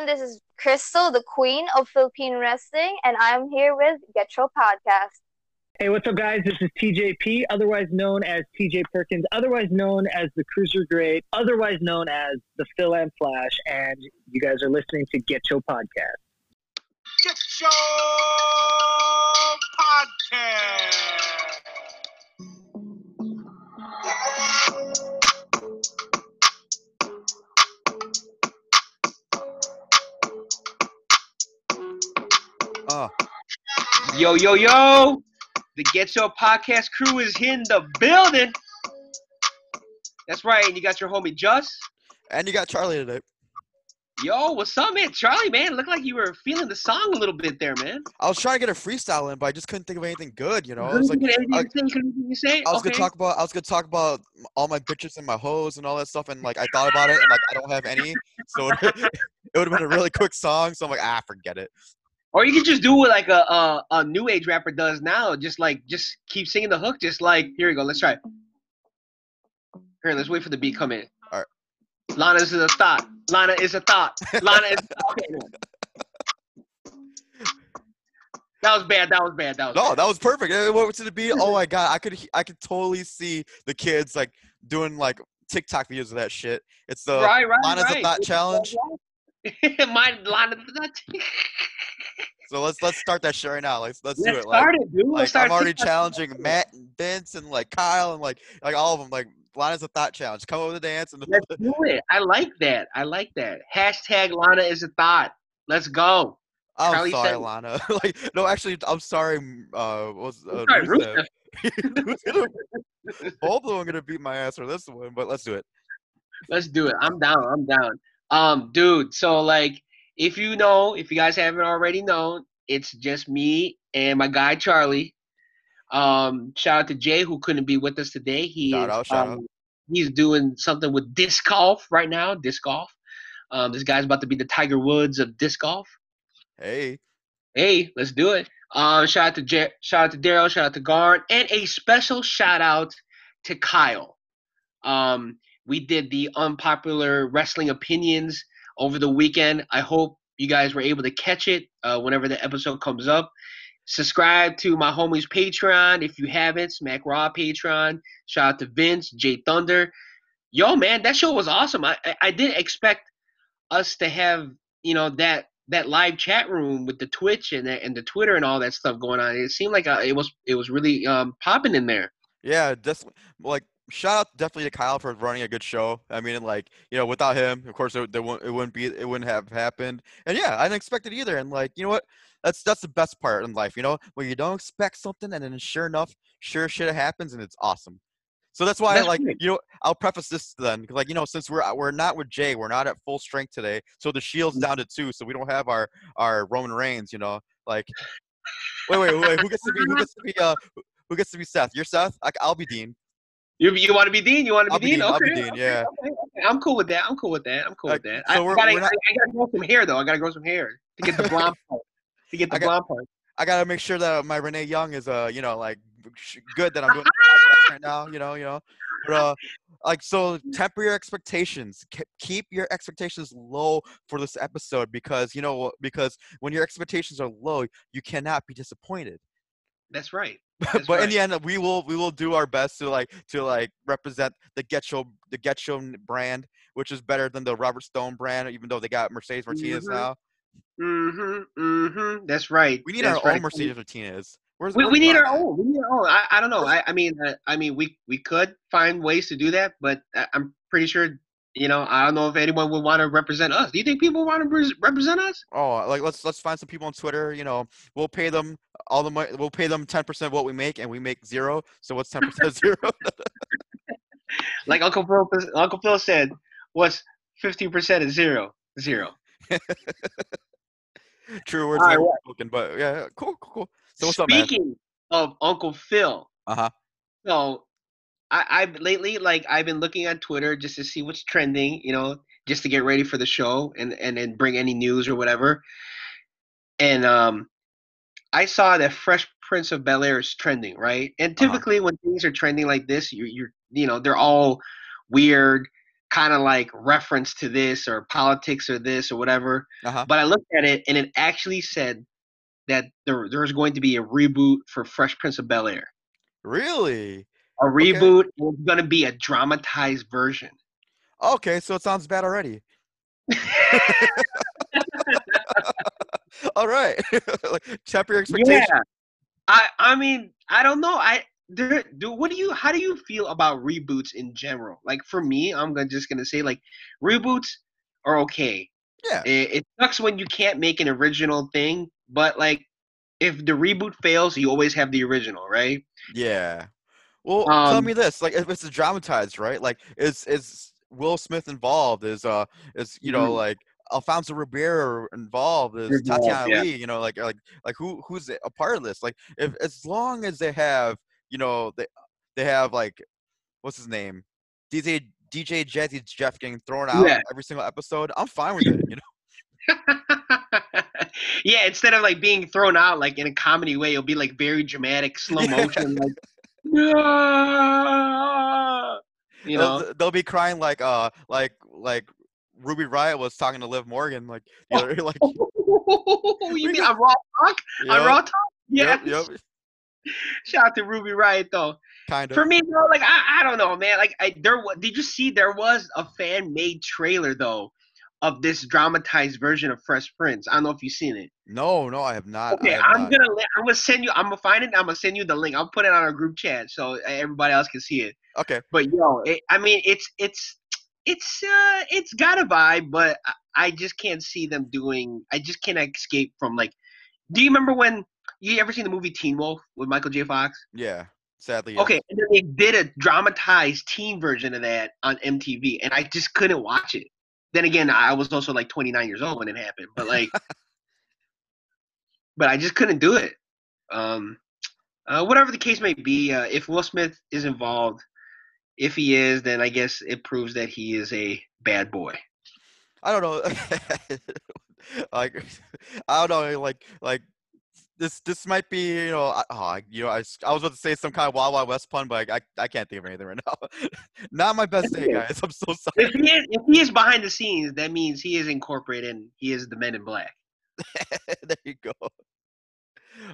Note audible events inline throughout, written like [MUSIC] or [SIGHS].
everyone. This is Crystal, the queen of Philippine wrestling, and I'm here with Get Your Podcast. Hey, what's up, guys? This is TJP, otherwise known as TJ Perkins, otherwise known as the Cruiser Great, otherwise known as the Phil and Flash, and you guys are listening to Get Your Podcast. Get Your Podcast. Oh, Yo, yo, yo! The Get Your Podcast crew is in the building. That's right, and you got your homie Just. and you got Charlie today. Yo, what's up, man? Charlie, man, looked like you were feeling the song a little bit there, man. I was trying to get a freestyle in, but I just couldn't think of anything good. You know, I was like, think of anything I- to say, couldn't think to say? I was gonna talk about, I was gonna talk about all my bitches and my hoes and all that stuff, and like I thought about it, and like I don't have any, so it, [LAUGHS] it would have been a really quick song. So I'm like, ah, forget it. Or you could just do what like a, a a new age rapper does now. Just like just keep singing the hook. Just like here we go. Let's try. it. Here, let's wait for the beat come in. Alright. Lana is a thought. Lana is a thought. Lana is. [LAUGHS] Okay. That was bad. That was bad. That was. No, bad. that was perfect. It to be? Oh my [LAUGHS] god, I could, I could totally see the kids like doing like TikTok videos of that shit. It's the right, right, Lana's a thought challenge. My is a thought. So let's let's start that shit right now. Let's let's do Let's it. Like, start it, dude. Like start I'm already challenging Matt and Vince and like Kyle and like like all of them. Like Lana is a thought challenge. Come over the dance and Let's do it. I like that. I like that. Hashtag Lana is a thought. Let's go. I'm Charlie sorry, said- Lana. [LAUGHS] like no, actually, I'm sorry. Uh, was uh, Sorry, Rusev. Rusev. Both of them are gonna beat my ass for this one, but let's do it. Let's do it. I'm down. I'm down. Um, dude. So like, if you know, if you guys haven't already known, it's just me and my guy Charlie. Um, shout out to Jay who couldn't be with us today. He Shout is, out, shout um, out. He's doing something with disc golf right now. Disc golf. Um, this guy's about to be the Tiger Woods of disc golf. Hey, Hey, let's do it. Um, shout out to Jer- shout out to Daryl, shout out to Garn, and a special shout out to Kyle. Um, we did the unpopular wrestling opinions over the weekend. I hope you guys were able to catch it uh, whenever the episode comes up. Subscribe to my homies Patreon if you haven't. Smack Raw Patreon. Shout out to Vince, Jay Thunder. Yo, man, that show was awesome. I I, didn't expect us to have you know that that live chat room with the Twitch and the, and the Twitter and all that stuff going on. It seemed like uh, it was it was really um, popping in there. yeah, just like shout out definitely to Kyle for running a good show. I mean, like you know, without him, of course, it, it wouldn't be, it wouldn't have happened. And yeah, I didn't expect it either. And like, you know what? That's that's the best part in life, you know, when you don't expect something and then sure enough, sure shit happens and it's awesome. So that's why, That's like, you know, I'll preface this then, like, you know, since we're we're not with Jay, we're not at full strength today, so the shield's Mm. down to two, so we don't have our our Roman Reigns, you know, like. Wait, wait, wait. Who gets to be? Who gets to be? Uh, who- who gets to be Seth? You're Seth. I, I'll be Dean. You you want to be Dean? You want to be be Dean? Dean, I'll be Okay, Dean, okay, yeah. okay, okay. I'm cool with that. I'm cool with that. I'm cool with that. so I, we're- gotta, we're not- I, I gotta grow some hair though. I gotta grow some hair to get the [LAUGHS] blonde part. To get the I got- blonde part. I gotta make sure that my Renee Young is uh you know like good that I'm doing [LAUGHS] right now you know you know but uh like so temper your expectations keep your expectations low for this episode because you know because when your expectations are low you cannot be disappointed That's right. [LAUGHS] but That's in the end we will we will do our best to like to like represent the get show the get show brand which is better than the Robert Stone brand even though they got Mercedes Martinez Mhm. now Mm-hmm. Mm-hmm. That's right. we need That's our right. own Mercedes Martinez Where's, We, where's we need our own. We need our own. I, I don't know. I, I mean, uh, I mean, we we could find ways to do that, but I- I'm pretty sure. You know, I don't know if anyone would want to represent us. Do you think people want to represent us? Oh, like let's let's find some people on Twitter. You know, we'll pay them all the money. We'll pay them ten percent of what we make, and we make zero. So what's ten percent of zero? [LAUGHS] Like Uncle Phil, Uncle Phil said, "What's fifty percent is zero? Zero. [LAUGHS] True words right, spoken, but yeah, cool, cool, cool. So what's up, man? Speaking of Uncle Phil, Uh huh. so I, I've lately like I've been looking on Twitter just to see what's trending, you know, just to get ready for the show and and then bring any news or whatever. And um, I saw that Fresh Prince of Bel Air is trending, right? And Uh-huh. typically when things are trending like this, you're you're you know they're all weird, kind of like reference to this or politics or this or whatever. Uh-huh. But I looked at it and it actually said that there there was going to be a reboot for Fresh Prince of Bel Air. Really? A reboot is going to be a dramatized version. Okay, so it sounds bad already. [LAUGHS] All right. [LAUGHS] like temper your expectations. Yeah. I I mean, I don't know. I there, do what do you how do you feel about reboots in general? Like for me, I'm gonna just gonna say like reboots are okay. Yeah. It, it sucks when you can't make an original thing, but like if the reboot fails, you always have the original, right? Yeah. Well, tell Um, me this: like, if it's dramatized, right? Like, is is Will Smith involved? Is uh, is you know, Mhm. like Alfonso Ribeiro involved? Is Involved, Tatiana yeah. Lee? You know, like like like who who's a part of this? Like, if as long as they have, you know, they they have like, what's his name, DJ DJ Jazzy Jeff getting thrown out Yeah. every single episode, I'm fine with it. You know. [LAUGHS] yeah, instead of like being thrown out like in a comedy way, it'll be like very dramatic, [LAUGHS] slow Yeah. motion, like "Ah," you they'll, know. they'll be crying like uh like like Ruby Riott was talking to Liv Morgan like the other [LAUGHS] like [LAUGHS] you mean on Raw Talk? On Yep, Raw Talk? Yeah. yep, yep, Shout out to Ruby Riott though. kind of. For me, though, like I, I don't know, man. Like I there did you see there was a fan made trailer though of this dramatized version of Fresh Prince. I don't know if you've seen it. No, no, I have not. Okay, have I'm not. gonna I'm gonna send you. I'm gonna find it. I'm gonna send you the link. I'll put it on our group chat so everybody else can see it. Okay. But yo, it, I mean, it's it's it's uh it's got a vibe, but I, just can't see them doing. I just can't escape from like. Do you remember when you ever seen the movie Teen Wolf with Michael J. Fox? Yeah. Sadly. yes. Okay, and then they did a dramatized teen version of that on MTV, and I just couldn't watch it. Then again, I was also like 29 years old when it happened, but like, [LAUGHS] but I just couldn't do it. Um, uh, whatever the case may be, uh, if Will Smith is involved, if he is, then I guess it proves that he is a bad boy. I don't know. [LAUGHS] like [LAUGHS] I don't know. Like like this this might be you know I, oh, I- you know I, I was about to say some kind of Wild Wild West pun, but I I can't think of anything right now. [LAUGHS] Not my best day, guys. I'm so sorry. If he is, if he is behind the scenes, that means he is incorporated and he is the Men in Black. [LAUGHS] there you go.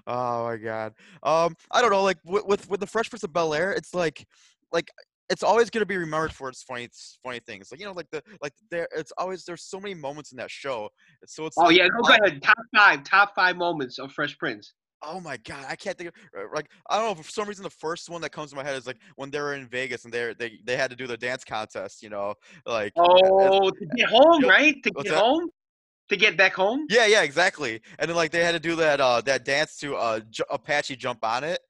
Oh my god. Um, I don't know. Like with with, the Fresh Prince of Bel Air, it's like like it's always gonna be remembered for its funny funny things. Like you know, like the like there. It's always there's so many moments in that show. So it's Oh like, yeah, go I- ahead. Top five, top five moments of Fresh Prince. Oh my god, I can't think of like I don't know for some reason the first one that comes to my head is like when they were in Vegas and they they they had to do the dance contest, you know, like Oh, to get home, right? To get that? home, to get back home. yeah, yeah, exactly. And then like they had to do that uh that dance to uh J- Apache jump on it.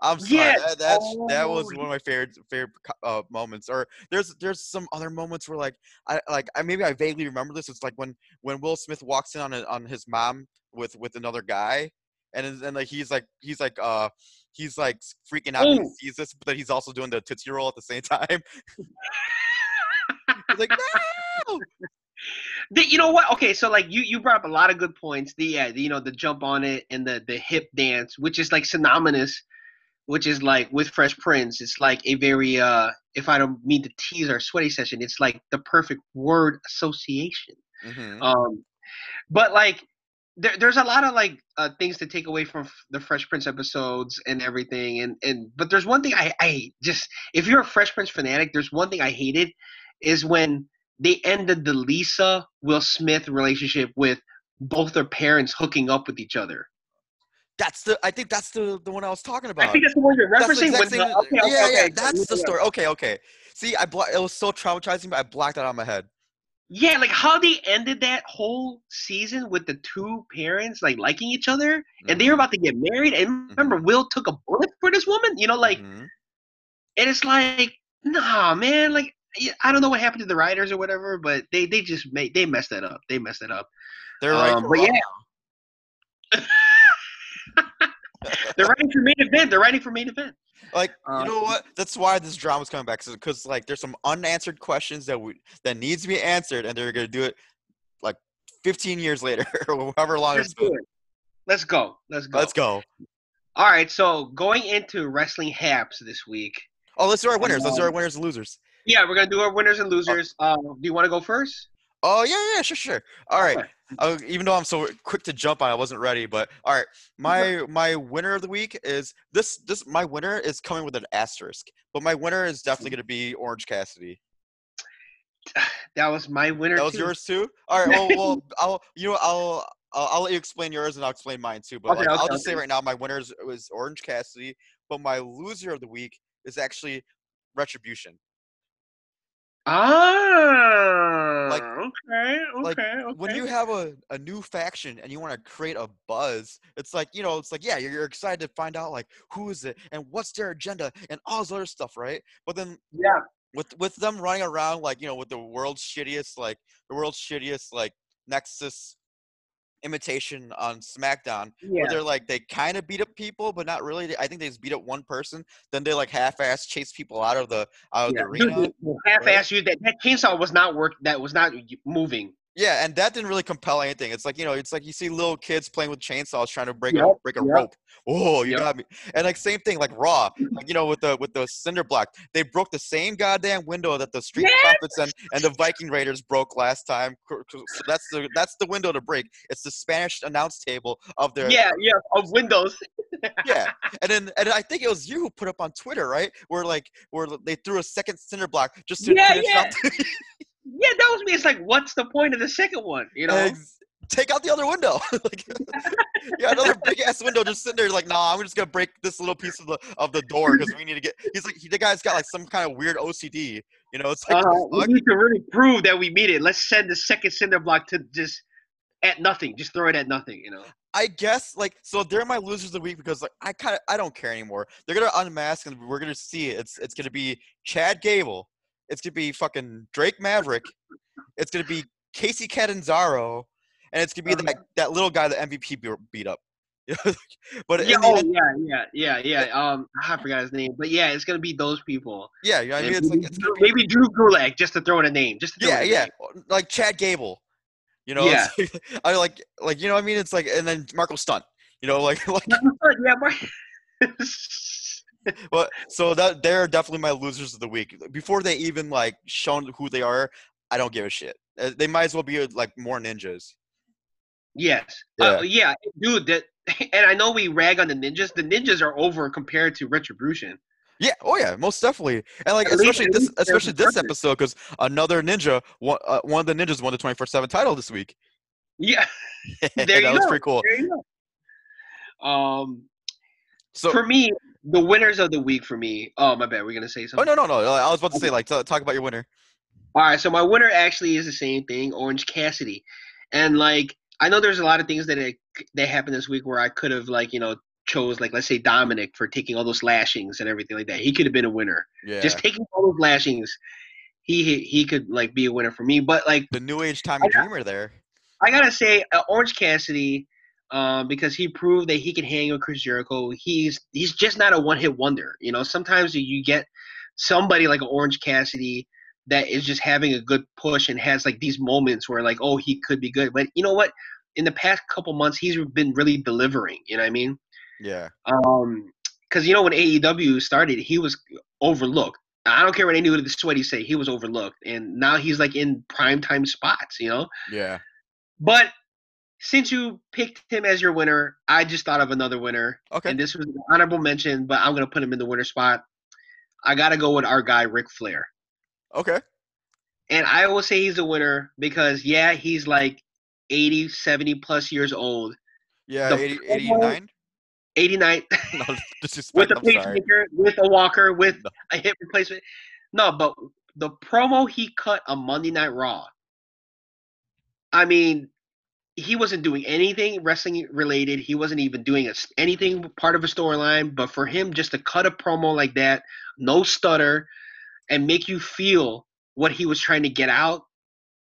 I'm sorry, Yes. that, that's that was one of my favorite favorite uh, moments. Or there's there's some other moments where like I like I maybe I vaguely remember this. It's like when when Will Smith walks in on a, on his mom with with another guy, and and like he's like he's like uh he's like freaking out. when He Oh. sees this, but he's also doing the tootsie roll at the same [LAUGHS] time. [LAUGHS] he's like no. The- you know what? Okay, so like you you brought up a lot of good points. The yeah, the, you know the jump on it and the the hip dance, which is like synonymous, which is like with Fresh Prince. It's like a very uh, if I don't mean to tease our sweaty session, it's like the perfect word association. Mhm. Um, but like there, there's a lot of like uh, things to take away from f- the Fresh Prince episodes and everything. And and but there's one thing I I just if you're a Fresh Prince fanatic, there's one thing I hated is when they ended the Lisa Will Smith relationship with both their parents hooking up with each other. That's the. I think that's the the one I was talking about. I think that's the one you're That's the referencing. When same- the, okay, okay, yeah, yeah, okay, that's the story. Okay, okay. See, I blo- it was so traumatizing, but I blacked it out of my head. Yeah, like how they ended that whole season with the two parents like liking each other, and they were Mhm, about to get married. And remember, Will took a bullet for this woman. You know, like, mhm. and it's like, nah, man. Like, yeah, I don't know what happened to the writers or whatever, but they they just made they messed that up. They messed it up. they're right. Um, but yeah. [LAUGHS] They're writing for main event. They're writing for main event. Like Uh, you know what? That's why this drama's coming back because like there's some unanswered questions that we that needs to be answered, and they're gonna do it like 15 years later [LAUGHS] or however long Let's it's been. it. Let's go. Let's go. Let's go. All right. So going into wrestling haps this week. Oh, let's do our winners. Let's do Um, our winners and losers. Yeah, we're gonna do our winners and losers. Uh, do you want to go first? Oh yeah, yeah, sure, sure. All right. Uh, even though I'm so quick to jump on, I wasn't ready. But all right, my my winner of the week is this. This my winner is coming with an asterisk, but my winner is definitely going to be Orange Cassidy. [SIGHS] That was my winner. That was too. yours too. All right. Well, well, [LAUGHS] I'll you know I'll. I'll, I'll let you explain yours and I'll explain mine too. But Okay, like, okay, I'll just say right now, my winner is, was Orange Cassidy, but my loser of the week is actually Retribution. Ah. Like- okay. like, Okay. okay. when you have a, a new faction and you want to create a buzz, it's like, you know, it's like, yeah, you're, you're excited to find out like who is it and what's their agenda and all this other stuff, right? But then yeah. with with them running around like, you know, with the world's shittiest, like the world's shittiest like Nexus imitation on SmackDown, Yeah. where they're like they kind of beat up people, but not really. I think they just beat up one person. Then they like half-ass chase people out of the out of yeah. the [LAUGHS] arena. half-ass you that that chainsaw was not work. That was not moving. Yeah, and that didn't really compel anything. It's like you know, it's like you see little kids playing with chainsaws trying to break a break a yep. rope. Oh, you Yep. got me. And like same thing, like Raw, [CLEARS THROAT] like you know, with the with the cinder block, they broke the same goddamn window that the Street Yes! Profits and and the Viking Raiders broke last time. So that's the that's the window to break. It's the Spanish announce table of their Yeah. Yeah. Of Windows. [LAUGHS] yeah. And then and I think it was you who put up on Twitter, right? Where like where they threw a second cinder block just to Yeah, finish yeah. [LAUGHS] up the- Yeah, that was me. It's like, what's the point of the second one? You know? Ex- take out the other window. [LAUGHS] like, [LAUGHS] yeah, another big ass window just sitting there. Like, nah, I'm just gonna break this little piece of the of the door because we need to get. He's like, he, the guy's got like some kind of weird OCD. You know, it's like, Uh, we need to really prove that we meet it. Let's send the second cinder block to just at nothing. Just throw it at nothing. You know? I guess like so they're my losers of the week because like I kind of I don't care anymore. They're gonna unmask and we're gonna see it. It's it's gonna be Chad Gable. It's gonna be fucking Drake Maverick. It's gonna be Kacy Catanzaro, and it's gonna be that that little guy that MVP beat up. [LAUGHS] but Yeah. Oh, end, yeah. Yeah. Yeah. Yeah. Um, I forgot his name, but yeah, it's gonna be those people. yeah, you know I mean, it's like maybe, it's maybe Drew Gulak just to throw in a name. Just to Yeah, yeah, name. like Chad Gable. You know, Yeah. like- [LAUGHS] I like like you know what I mean. It's like and then Marco Stunt. You know, [LAUGHS] like like yeah, Mark. but so that they're definitely my losers of the week. Before they even like shown who they are, I don't give a shit. Uh, They might as well be uh, like more ninjas. yes. Yeah. Uh, yeah, dude. That [LAUGHS] and I know we rag on the ninjas. The ninjas are over compared to Retribution. Yeah, oh yeah, most definitely, and like At especially at this, especially this purpose. episode because another ninja, one, uh, one of the ninjas won the twenty four seven title this week. Yeah, [LAUGHS] [LAUGHS] There that you was pretty cool. there you go. Um, So, for me, the winners of the week for me. Oh, my bad. We're gonna say something. oh no, no, no, I was about to say like t- talk about your winner. All right, so my winner actually is the same thing, Orange Cassidy, and like I know there's a lot of things that it, that happened this week where I could have like you know chose like let's say Dominic for taking all those lashings and everything like that. He could have been a winner. Yeah, Just taking all those lashings, he he, he could like be a winner for me. But like the new age Tommy got- Dreamer there. I gotta say, uh, Orange Cassidy, um, because he proved that he can hang with Chris Jericho. He's he's just not a one hit wonder. You know, sometimes you get somebody like Orange Cassidy that is just having a good push and has like these moments where like, oh, he could be good. But you know what? In the past couple months, he's been really delivering. You know what I mean? Yeah, Um, because you know when AEW started, he was overlooked. I don't care what any of the sweaty say, he was overlooked, and now he's like in prime time spots. You know. yeah. But since you picked him as your winner, I just thought of another winner. Okay. And this was an honorable mention, but I'm going to put him in the winner spot. I got to go with our guy, Ric Flair. Okay. And I will say he's a winner because, yeah, he's like 80, 70 plus years old. Yeah, The 80, 89? 89 [LAUGHS] [LAUGHS] No, with [LAUGHS] a pacemaker, with a walker, with No. a hip replacement. No, but the promo he cut on Monday Night Raw. I mean, he wasn't doing anything wrestling related. He wasn't even doing a, anything part of a storyline. But for him just to cut a promo like that, no stutter, and make you feel what he was trying to get out.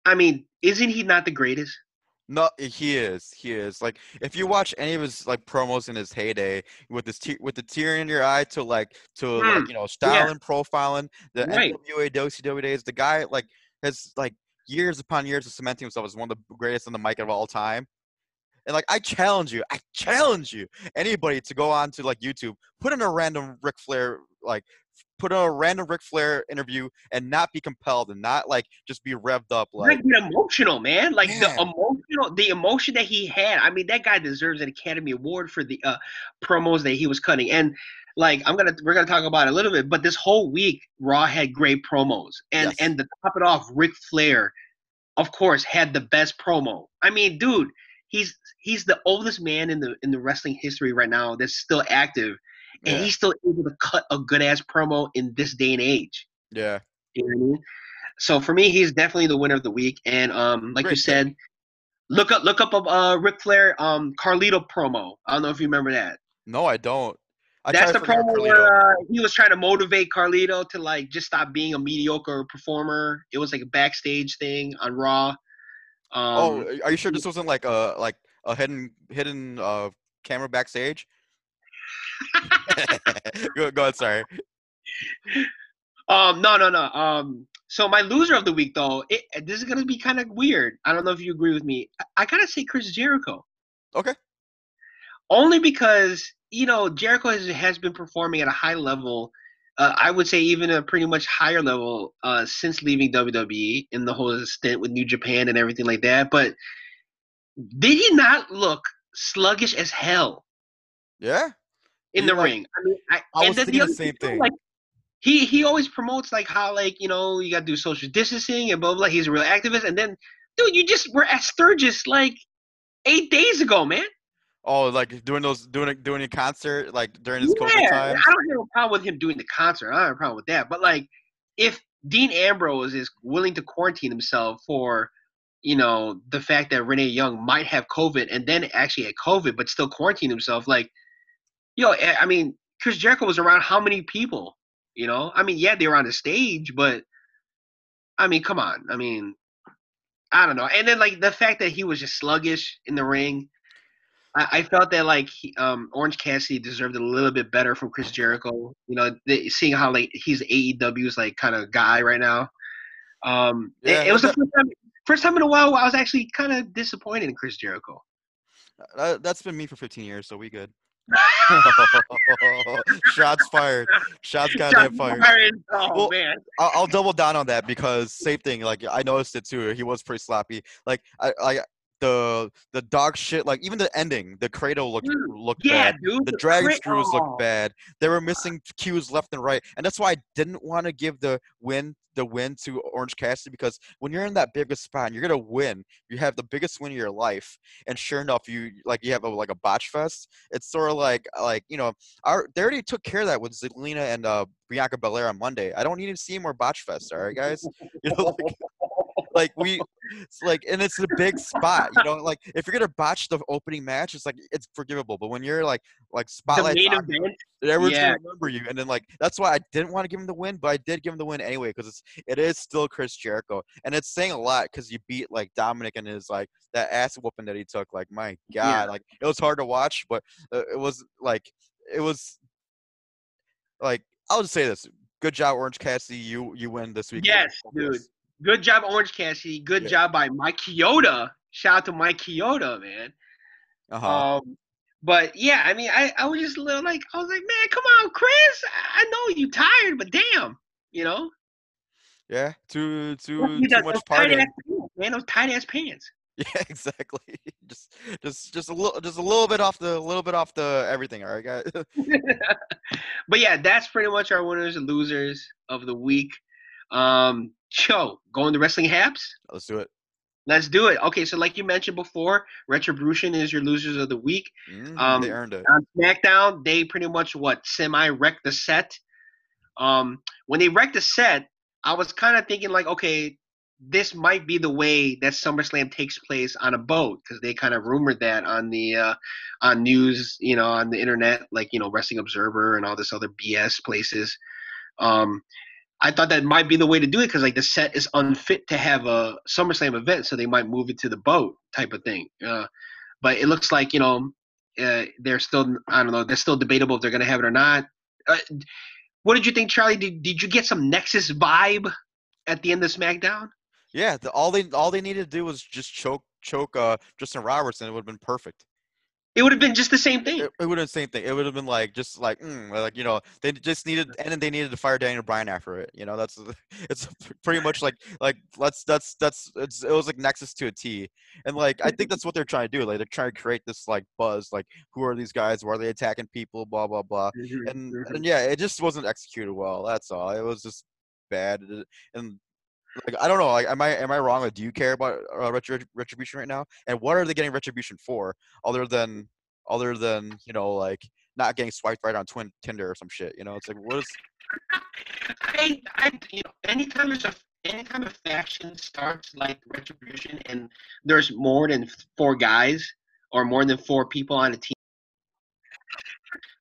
I mean, isn't he not the greatest? No, he is. He is. Like, if you watch any of his like promos in his heyday, with this te- with the tear in your eye to like to like Mm, you know styling, profiling, the Right. NWA WCW days, the guy like has like years upon years of cementing himself as one of the greatest on the mic of all time. And like, I challenge you, I challenge you, anybody to go on to like YouTube, put in a random Ric Flair like put on a random Ric Flair interview and not be compelled and not like just be revved up like like emotional, man. Like the emotional, the emotion that he had. I mean, that guy deserves an Academy Award for the uh, promos that he was cutting. And like, I'm gonna we're gonna talk about it a little bit, but this whole week, Raw had great promos, and Yes. and to top it off, Ric Flair, of course, had the best promo. I mean, dude, he's he's the oldest man in the in the wrestling history right now that's still active, and yeah, he's still able to cut a good ass promo in this day and age. yeah. You know what I mean? So for me, he's definitely the winner of the week. And um, like you Great said, look up look up a uh, Ric Flair um Carlito promo. I don't know if you remember that. No, I don't. I That's the promo where uh, he was trying to motivate Carlito to like just stop being a mediocre performer. It was like a backstage thing on Raw. Um, oh, are you sure this wasn't like a like a hidden hidden uh camera backstage? [LAUGHS] go, go ahead, sorry. Um, no, no, no. Um, so my loser of the week, though, it, this is gonna be kind of weird. I don't know if you agree with me. I, I gotta say Chris Jericho. Okay. Only because you know Jericho has, has been performing at a high level. Uh, I would say even a pretty much higher level uh, since leaving WWE in the whole stint with New Japan and everything like that. But did he not look sluggish as hell Yeah. In the like- ring? I mean, I, I was thinking the other same thing. Like, he he always promotes like how like you know you gotta do social distancing and blah blah. blah. He's a real activist, and then dude, you just were at Sturgis like eight days ago, man. Oh, like doing those doing a doing a concert like during his COVID time. I don't have a problem with him doing the concert. I don't have a problem with that. But like, if Dean Ambrose is willing to quarantine himself for, you know, the fact that Renee Young might have COVID and then actually had COVID but still quarantine himself, like, yo, I I mean, Chris Jericho was around how many people? You know, I mean, yeah, they were on the stage, but I mean, come on. I mean, I don't know. And then like the fact that he was just sluggish in the ring. I, I felt that like he, um, Orange Cassidy deserved a little bit better from Chris Jericho. You know, the, seeing how like he's AEW's like kind of guy right now. Um, it- Yeah, it, was the first time, first time in a while where I was actually kind of disappointed in Chris Jericho. Uh, that's been me for 15 years, so we good. [LAUGHS] Shots fired. Shots [LAUGHS] goddamn fired. Oh Well, man, I'll, I'll double down on that because same thing. Like I noticed it too. He was pretty sloppy. Like I, I the the dog shit. Like even the ending, the cradle looked Dude, looked yeah, bad. dude. The drag cra- screws oh. looked bad. They were missing cues left and right, and that's why I didn't want to give the win the win to Orange Cassidy because when you're in that biggest spot and you're gonna win, you have the biggest win of your life, and sure enough, you like you have a, like a botch fest. It's sort of like like you know, our they already took care of that with Zelina and uh, Bianca Belair on Monday. I don't need to see more botch fest. All right, guys. [LAUGHS] You know, like, like we it's like and it's a big spot you know like if you're gonna botch the opening match it's like it's forgivable but when you're like like the spotlight everyone's yeah. gonna remember you and then like that's why i didn't want to give him the win but i did give him the win anyway because it's it is still chris jericho and it's saying a lot because you beat like dominic and his like that ass whooping that he took like my god Yeah. like it was hard to watch but uh, it was like it was like i'll just say this good job orange cassidy you you win this week Yes, dude. Good job, Orange Cassidy. Good Yeah. job by Mike Kyoto. Shout out to Mike Kyoto, man. uh-huh Um, but yeah, I mean, I, I was just a little like, I was like, man, come on, Chris. I know you tired, but damn, you know, yeah too too too much partying man, those tight ass pants. [LAUGHS] Yeah, exactly. [LAUGHS] Just, just, just a little, just a little bit off the, a little bit off the everything. All right, guys. [LAUGHS] but yeah, that's pretty much our winners and losers of the week. Um, Joe, going to wrestling haps. Let's do it. Let's do it. Okay, so like you mentioned before, Retribution is your losers of the week. Mhm, Um, they earned it. on SmackDown, they pretty much what semi wrecked the set. Um, when they wrecked the set, I was kind of thinking like, okay, this might be the way that SummerSlam takes place on a boat because they kind of rumored that on the uh, on news, you know, on the internet, like you know, Wrestling Observer and all this other BS places. Um, I thought that might be the way to do it because like the set is unfit to have a SummerSlam event, so they might move it to the boat type of thing. Uh, but it looks like you know uh, they're still I don't know they're still debatable if they're gonna have it or not. Uh, what did you think, Charlie? Did did you get some Nexus vibe at the end of SmackDown? Yeah, the, all they, all they needed to do was just choke, choke, uh, Justin Roberts, and it would have been perfect. It would have been just the same thing. It, it would have been the same thing. It would have been like just like mm, like you know they just needed and then they needed to fire Daniel Bryan after it. You know that's [LAUGHS] it's [LAUGHS] [LAUGHS] pretty much like like let's that's that's it's it was like Nexus to a T. And like I think that's what they're trying to do. Like they're trying to create this like buzz. Like who are these guys? Why are they attacking people? Blah blah blah. And and yeah, it just wasn't executed well. That's all. It was just bad. And like I don't know. Like am I am I wrong? Like, do you care about uh, retri- retribution right now? And what are they getting retribution for? Other than other than you know like not getting swiped right on Twin Tinder or some shit. You know, it's like what is [LAUGHS] I, I, you know, anytime there's a anytime a faction starts like retribution and there's more than four guys or more than four people on a team,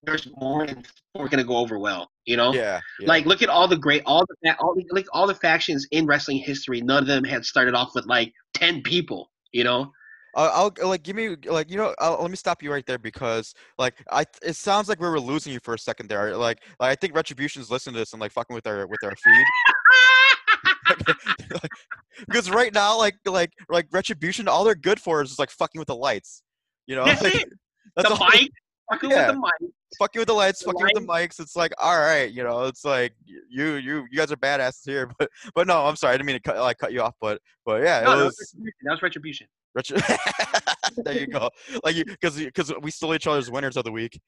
there's more than four gonna go over well. You know, yeah, yeah. like look at all the great, all the all the like all the factions in wrestling history. None of them had started off with like ten people. You know, I'll, I'll like give me like you know I'll, let me stop you right there because like I it sounds like we were losing you for a second there like, like I think retribution's listening to this and like fucking with our with our feed [LAUGHS] [LAUGHS] because right now like like like retribution all they're good for is just like fucking with the lights you know That's like, it. that's the mic, fucking Yeah. with the mic. Fucking with the lights The fucking with the mics it's like all right you know it's like you you you guys are badasses here [LAUGHS] but but no I'm sorry I didn't mean to cut like cut you off but but yeah it No, that was was retribution. That was retribution. retri- [LAUGHS] there you go like you because because we stole each other's winners of the week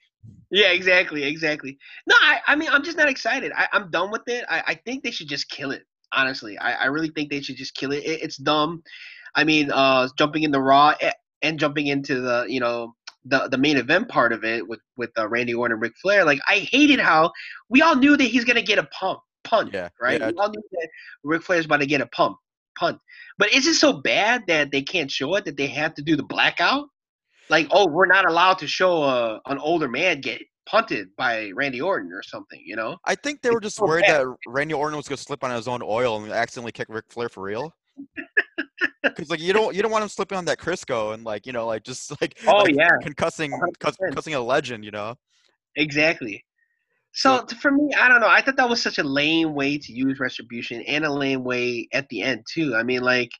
Yeah, exactly, exactly. No, I, I mean, I'm just not excited. I, I'm done with it. I, I think they should just kill it. Honestly, I, I really think they should just kill it. it. It's dumb. I mean, uh, jumping into the Raw and jumping into the, you know, the the main event part of it with with uh, Randy Orton and Ric Flair. Like, I hated how we all knew that he's gonna get a pump, punt, Yeah, right? yeah. We all knew that Ric Flair's about to get a pump, punt. But is it so bad that they can't show it? That they have to do the blackout? like oh we're not allowed to show a, an older man get punted by Randy Orton or something, you know? I think they were just so worried bad. that Randy Orton was gonna slip on his own oil and accidentally kick Ric Flair for real. Because like you don't you don't want him slipping on that Crisco and like you know like just [LAUGHS] like Oh like, yeah, concussing cus- 100%. concussing a legend you know. exactly. So t- for me, I don't know. I thought that was such a lame way to use retribution and a lame way at the end too. I mean, like,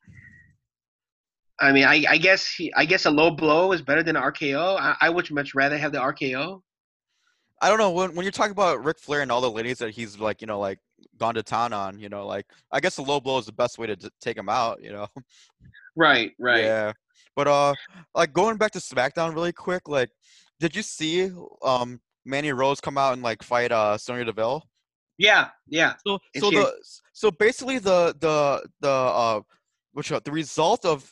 I mean, I, I guess he, I guess a low blow is better than an RKO. I, I would much rather have the RKO. I don't know when when you're talking about Ric Flair and all the ladies that he's like you know like gone to town on you know like I guess the low blow is the best way to t- take him out you know. Right, [LAUGHS] right. Yeah. But uh like going back to SmackDown really quick, like did you see um Mandy Rose come out and like fight uh Sonya Deville? Yeah, yeah. So And so she- the so basically the the the uh which uh, the result of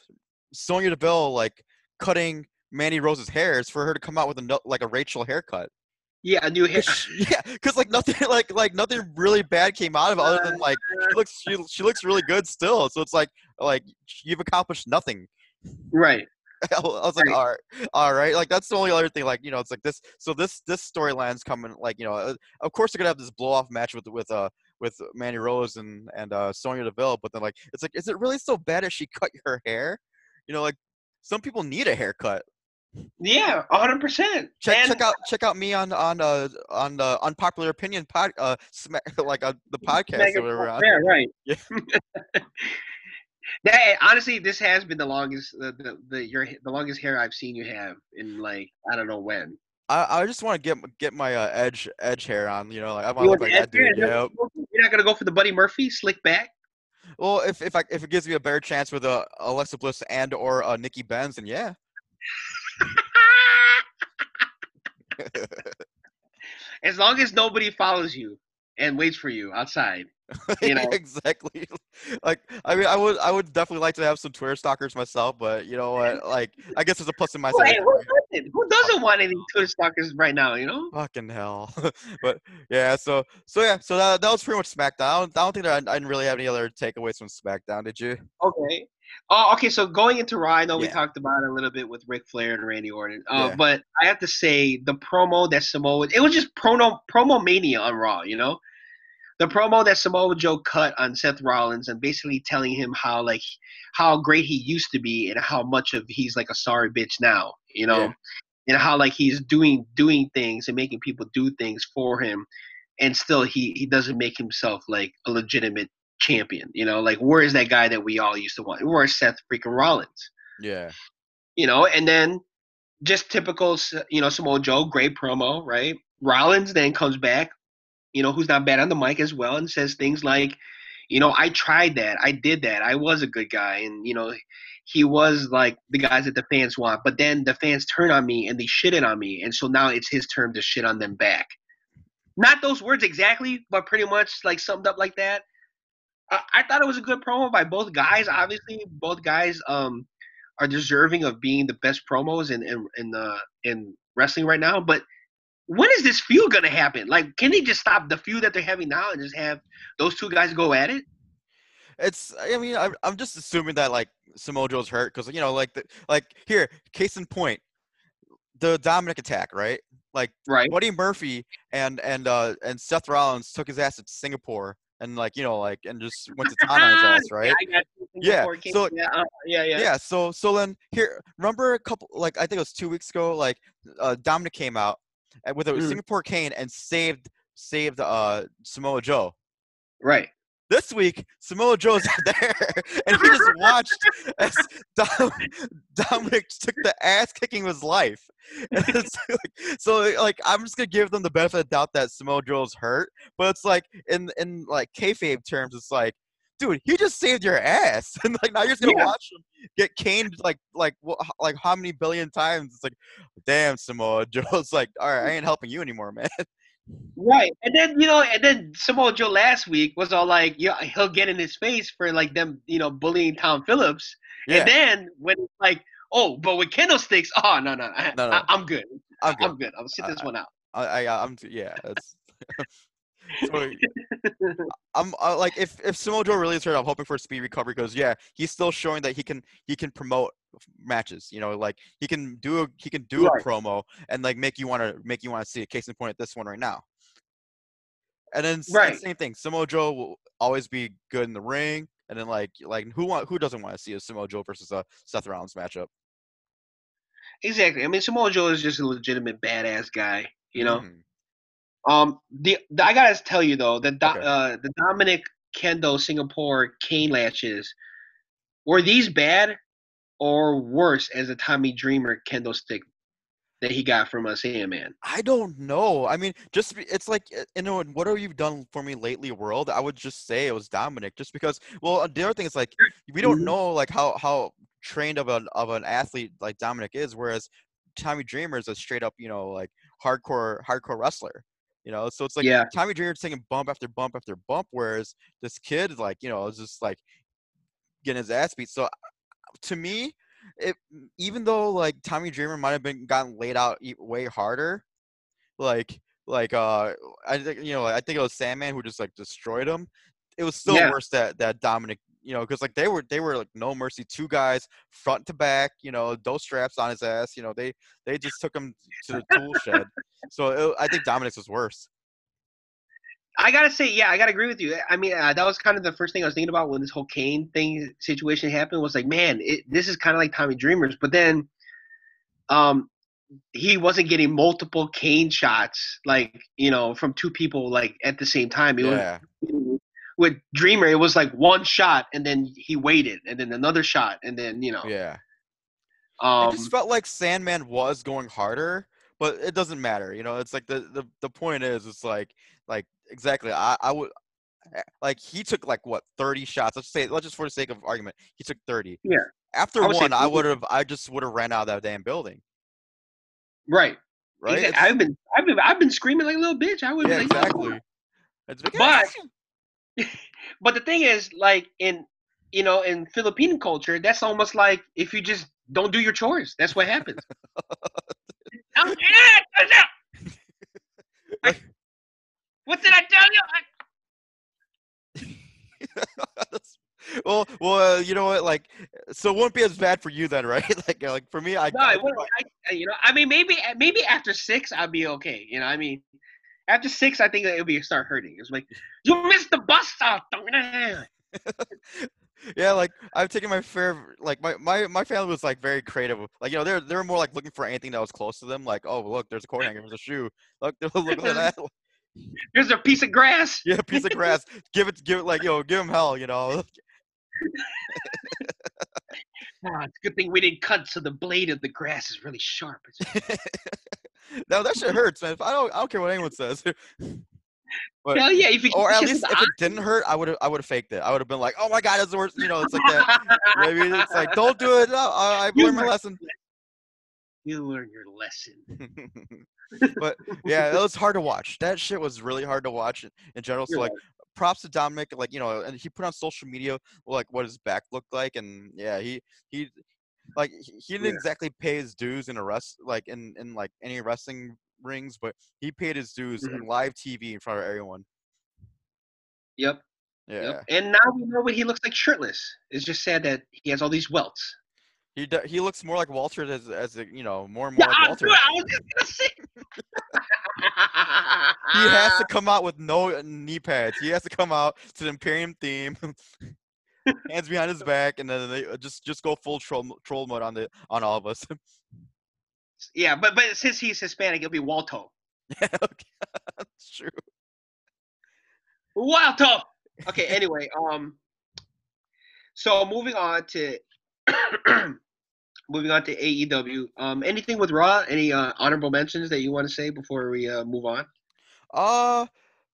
Sonya Deville like cutting Mandy Rose's hair is for her to come out with a like a Rachel haircut. Yeah, a new she- [LAUGHS] yeah, because like nothing [LAUGHS] like like nothing really bad came out of it other than like she looks she, she looks really good still. So it's like like you've accomplished nothing. Right. [LAUGHS] I was like, Right. all right, all right. Like that's the only other thing. Like you know, it's like this. So this this storyline's coming. Like you know, uh, of course they're gonna have this blow off match with with uh with Mandy Rose and and uh Sonya Deville. But then like it's like, is it really so bad if she cut her hair? You know, like some people need a haircut. Yeah, hundred percent. Check check out check out me on on uh on the unpopular opinion pod uh [LAUGHS] like uh, the podcast or whatever. Yeah, right. Yeah. [LAUGHS] that honestly, this has been the longest the, the the your the longest hair I've seen you have in like I don't know when. I I just want to get get my uh, edge edge hair on. You know, like I want to look like that dude. hair? Yeah. You're not gonna go for the Buddy Murphy slick back. Well, if if I if it gives me a better chance with uh, Alexa Bliss and or uh, Nikki Benz, then yeah. As long as nobody follows you and waits for you outside. [LAUGHS] You know. exactly. Like I mean, I would I would definitely like to have some Twitter stalkers myself, but you know what? Like I guess there's a plus in my Who, side. hey, who doesn't? Who doesn't want any Twitter stalkers right now? You know. Fucking hell. [LAUGHS] but yeah, so so yeah, so that, that was pretty much SmackDown. I don't, I don't think that I, I didn't really have any other takeaways from SmackDown. Did you? Okay. Oh, okay. So going into Raw, I know we talked about it a little bit with Ric Flair and Randy Orton. Uh, Yeah. But I have to say, the promo that Samoa, it was just promo promo mania on Raw. You know, the promo that Samoa Joe cut on Seth Rollins and basically telling him how like how great he used to be and how much of he's like a sorry bitch now. You know, Yeah. and how like he's doing doing things and making people do things for him, and still he he doesn't make himself like a legitimate champion. You know, like where is that guy that we all used to want? Where's Seth freaking Rollins? Yeah. You know, and then just typical, you know, Samoa Joe, great promo, right? Rollins then comes back, you know, who's not bad on the mic as well, and says things like, you know, I tried that, I did that, I was a good guy, and you know, he was like the guys that the fans want, but then the fans turn on me and they shitted on me, and so now it's his turn to shit on them back. Not those words exactly, but pretty much like summed up like that. I, I thought it was a good promo by both guys. Obviously, both guys um are deserving of being the best promos in in in, the in wrestling right now. But when is this feud gonna happen? Like, can they just stop the feud that they're having now and just have those two guys go at it? It's. I mean, I'm, I'm just assuming that like Samoa Joe's hurt because you know, like the like here, case in point, the Dominic attack, right? Like Right. Buddy Murphy and and uh and Seth Rollins took his ass to Singapore and like you know like and just went to town on his ass, right? You. Yeah, so- yeah, uh, yeah, yeah, Yeah. So so then here, remember a couple like I think it was two weeks ago, like uh, Dominic came out uh, with a Mm. Singapore cane and saved saved uh Samoa Joe. Right. This week, Samoa Joe's [LAUGHS] there, and he just watched as Dom, Dominic took the ass kicking of his life. And [LAUGHS] it's like, so, like, I'm just gonna give them the benefit of the doubt that Samoa Joe's hurt, but it's like in in like kayfabe terms, it's like, dude, he just saved your ass, [LAUGHS] and like now you're just gonna Yeah. watch him get caned like like like how many billion times? It's like, damn, Samoa Joe's like, all right, I ain't helping you anymore, man. Right. And then, you know, and then Samoa Joe last week was all like, yeah, he'll get in his face for like them, you know, bullying Tom Phillips. Yeah, And then when it's like, oh, but with kendo sticks, oh no, no, I, No, no. I, am good. I'm good. I'm good. I'll sit this I- one out. I, I I'm yeah. It's, [LAUGHS] so, [LAUGHS] I'm uh, like if if Samoa Joe really is hurt, I'm hoping for a speed recovery because yeah, he's still showing that he can he can promote matches. You know, like he can do a he can do Right. a promo and like make you want to make you want to see it. Case in point, at this one right now. And then Right. same thing. Samoa Joe will always be good in the ring, and then like like who want who doesn't want to see a Samoa Joe versus a Seth Rollins matchup? exactly. I mean, Samoa Joe is just a legitimate badass guy, you know. Mhm. Um, the, the I gotta tell you though, that Do, Okay. uh, the Dominic Kendo Singapore cane latches were these bad or worse as a Tommy Dreamer kendo stick that he got from a Sandman? I don't know. I mean, just it's like uh, you know, what have you done for me lately, world? I would just say it was Dominic, just because. Well, the other thing is like we don't Mhm. know like how how trained of an of an athlete like Dominic is, whereas Tommy Dreamer is a straight up you know like hardcore hardcore wrestler. You know, so it's like Yeah. Tommy Dreamer's taking bump after bump after bump, whereas this kid like you know is just like getting his ass beat. So to me, it even though like Tommy Dreamer might have been gotten laid out way harder, like like uh I think you know I think it was Sandman who just like destroyed him. It was still Yeah. worse that that Dominic you know because like they were they were like no mercy two guys front to back you know those straps on his ass you know they they just took him to the tool shed. So it, I think Dominic's was worse. I gotta say, yeah, I gotta agree with you. I mean, uh, that was kind of the first thing I was thinking about when this whole cane thing situation happened. Was like, man, it, this is kind of like Tommy Dreamer's, but then, um, he wasn't getting multiple cane shots, like you know, from two people like at the same time. It Yeah, was [LAUGHS] with Dreamer, it was like one shot, and then he waited, and then another shot, and then you know, yeah. um, it just felt like Sandman was going harder, but it doesn't matter. You know, it's like the the, the point is, it's like like exactly. I I would eh, like he took like what thirty shots. Let's say let's just for the sake of argument, he took thirty. Yeah. After I one, I would have I just would have ran out of that damn building. right. Right? Exact- It's- I've been, I've been, I've been screaming like a little bitch. I would yeah, like, exactly. Like, But- [LAUGHS] But the thing is, like in you know, in Philippine culture, that's almost like if you just don't do your chores, that's what happens. [LAUGHS] I- what did I tell you? I, [LAUGHS] well, well, uh, you know what? Like, so it won't be as bad for you then, right? [LAUGHS] like, uh, like for me, I, no, I I, I- you know, I mean, maybe maybe after six, I'd be okay. You know, I mean, after six, I think it'll be start hurting. It's like you missed the bus stop. [LAUGHS] yeah, like I've taken my fair. Like my my my family was like very creative. Like you know, they're they're more like looking for anything that was close to them. Like, oh look, there's a coat hanger, there's a shoe. Look, look at that. Here's a piece of grass. Yeah, piece of grass. give it, give it like yo, give him hell. You know. [LAUGHS] Ah, it's a good thing we didn't cut so the blade of the grass is really sharp. [LAUGHS] No, that shit hurts, man. If I don't, I don't care what anyone says. [LAUGHS] But- Hell yeah! If you or at least if it didn't hurt, I would have, I would have faked it. I would have been like, "Oh my god, it's the worst." You know, it's like that. Maybe it's like, "Don't do it." No, I, I've You learned my lesson. You learn your lesson. [LAUGHS] but yeah, it [LAUGHS] was hard to watch. That shit was really hard to watch in, in general. So You're like, props to Dominic. Like you know, and he put on social media like what his back looked like, and yeah, he he like he he didn't Yeah. exactly pay his dues in a rest like in in like any wrestling rings, but he paid his dues Mm-hmm. in live TV in front of everyone. Yep. Yeah, Yep. And now we know what he looks like shirtless. It's just sad that he has all these welts. He d- he looks more like Walter as as a, you know more and more Yeah, like Walter. dude, I was just gonna say. [LAUGHS] He has to come out with no knee pads. He has to come out to the Imperium theme, [LAUGHS] hands behind his back, and then they uh, just just go full troll troll mode on the on all of us. [LAUGHS] Yeah, but but since he's Hispanic, it'll be Walto. yeah, okay. that's true. Walto. Okay. Anyway, um, so moving on to [COUGHS] moving on to AEW. Um, anything with Raw? Any uh, honorable mentions that you want to say before we uh, move on? Uh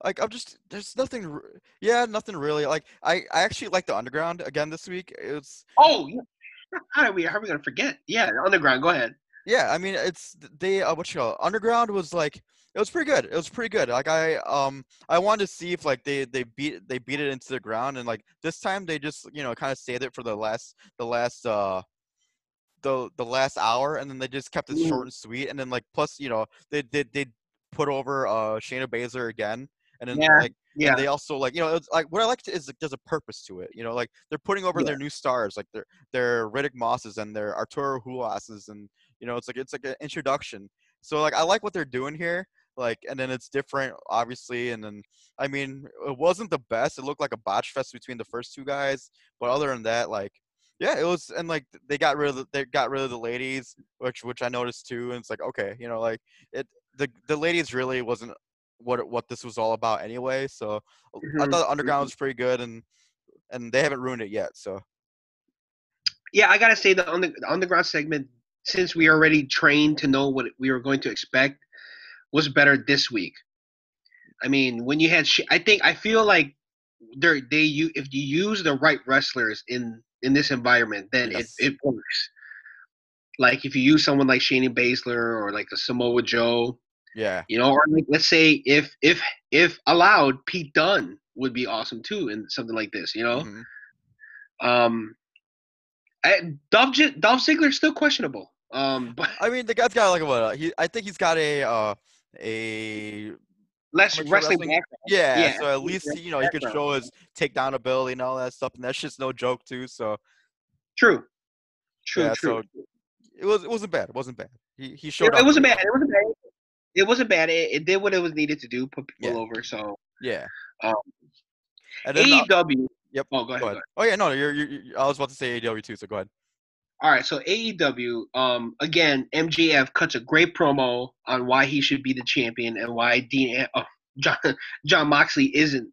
like I'm just there's nothing. Yeah, nothing really. Like I I actually like the Underground again this week. It's Oh, yeah. [LAUGHS] how are we? How are we gonna forget? Yeah, Underground. Go ahead. Yeah. I mean it's they uh, what you call it? Underground was like it was pretty good. It was pretty good. Like I um I wanted to see if like they they beat they beat it into the ground and like this time they just you know kind of saved it for the last the last uh the the last hour and then they just kept it Mm. short and sweet and then like plus you know they they they put over uh Shayna Baszler again and then Yeah, like Yeah. and they also like you know it's like what I like to, is like, there's a purpose to it. You know, like they're putting over their new stars, like their their Riddick Mosses and their Arturo Ruases, and you know it's like it's like an introduction. So like I like what they're doing here. Like and then it's different, obviously, and then I mean it wasn't the best. It looked like a botch fest between the first two guys, but other than that, like yeah, it was and like they got rid of the, they got rid of the ladies, which which I noticed too, and it's like okay, you know, like it the the ladies really wasn't what it- what this was all about anyway. So I Mhm, thought Underground was pretty good, and and they haven't ruined it yet. So yeah, I gotta say the on the underground segment, since we already trained to know what we were going to expect, was better this week. I mean, when you had, I think I feel like they they you if you use the right wrestlers in in this environment, then Yes. it it works. Like if you use someone like Shayna Baszler or like a Samoa Joe, yeah, you know, or like let's say if if if allowed, Pete Dunn would be awesome too in something like this. You know, mhm. um, Dolph Dolph Ziggler's still questionable. Um, [LAUGHS] but I mean the guy's got like what he I think he's got a uh a less wrestling, wrestling- yeah, Yeah, so at least you know he could show his takedown ability and all that stuff, and that's just no joke too. So True, true, Yeah, true. so it was it wasn't bad. It wasn't bad. He he showed it, up. it wasn't bad. It wasn't bad. It wasn't bad. It, it did what it was needed to do, put people over. So. Yeah. Um, and then, uh, AEW. Yep. Oh, go ahead. go go ahead. ahead. Oh yeah, no, you're, you're, you I was about to say AEW too, so go ahead. All right, so AEW. Um, again, MJF cuts a great promo on why he should be the champion and why Dean oh, [LAUGHS] Jon Jon Moxley isn't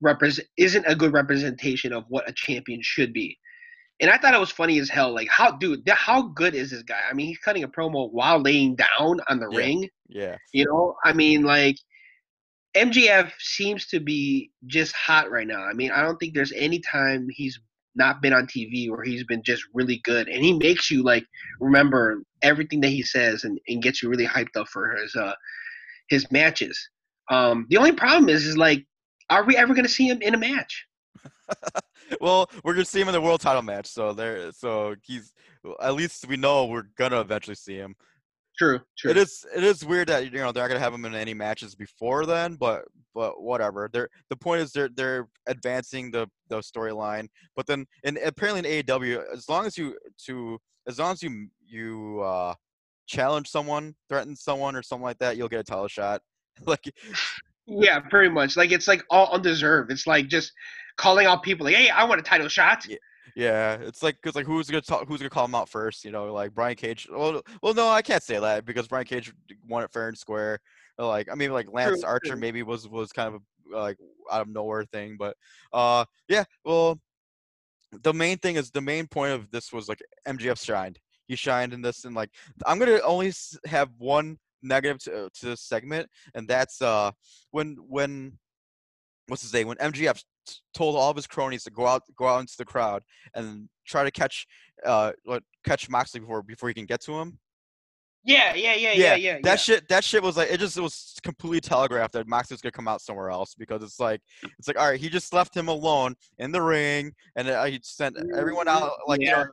represent isn't a good representation of what a champion should be. And I thought it was funny as hell. Like, how, dude, how good is this guy? I mean, he's cutting a promo while laying down on the Yeah. ring. Yeah. You know, I mean, like MJF seems to be just hot right now. I mean, I don't think there's any time he's not been on TV where he's been just really good, and he makes you like remember everything that he says and, and gets you really hyped up for his uh his matches. Um, the only problem is, is like, are we ever gonna see him in a match? [LAUGHS] well, we're gonna see him in the world title match, so there. So he's at least we know we're gonna eventually see him. True, true. It is it is weird that you know they're not gonna have him in any matches before then, but but whatever. They're the point is they're they're advancing the the storyline. But then and apparently in AEW, as long as you to as long as you you uh challenge someone, threaten someone or something like that, you'll get a title shot. [LAUGHS] like Yeah, pretty much. Like it's like all undeserved. It's like just calling out people like, "Hey, I want a title shot." Yeah. Yeah, it's like because like who's gonna talk, who's gonna call him out first? You know, like Brian Cage. Well, well, no, I can't say that because Brian Cage won it fair and square. Like I mean, like Lance True, Archer true. maybe was was kind of a like out of nowhere thing, but uh, yeah. Well, the main thing is the main point of this was like MJF shined. He shined in this, and like I'm gonna only have one negative to, to this segment, and that's uh when when what's his name when MJF t- told all of his cronies to go out go out into the crowd and try to catch uh catch Moxley before before he can get to him. Yeah, yeah, yeah, yeah, Yeah, yeah. that yeah. shit that shit was like it just it was completely telegraphed that Mox was gonna come out somewhere else because it's like it's like all right he just left him alone in the ring and uh, he sent everyone out like you Yeah. know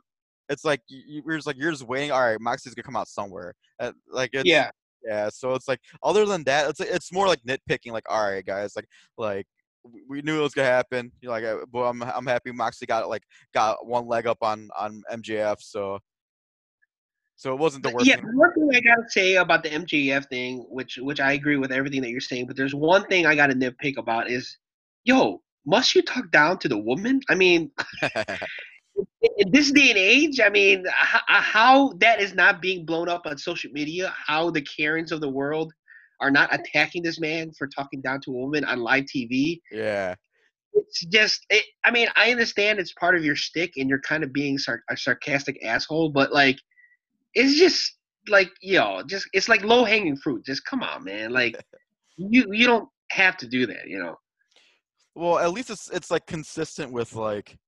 it's like you, you- you're just like you're just waiting all right Moxley's gonna come out somewhere uh, like it's, yeah. yeah so it's like other than that it's it's more like nitpicking like all right guys like like we- knew it was gonna happen you know like uh, but I'm I'm happy Moxley got like got one leg up on on MJF so so it wasn't the worst Yeah, thing. one thing I gotta say about the MJF thing, which which I agree with everything that you're saying, but there's one thing I gotta nitpick about is, yo, must you talk down to the woman? I mean, [LAUGHS] in this day and age, I mean, how, how that is not being blown up on social media, how the Karens of the world are not attacking this man for talking down to a woman on live TV. yeah It's just, it, I mean, I understand it's part of your stick and you're kind of being sar- a sarcastic asshole, but like, it's just like, yo, just it's like low hanging fruit. Just come on, man. Like, [LAUGHS] you you don't have to do that, you know. Well, at least it's it's like consistent with like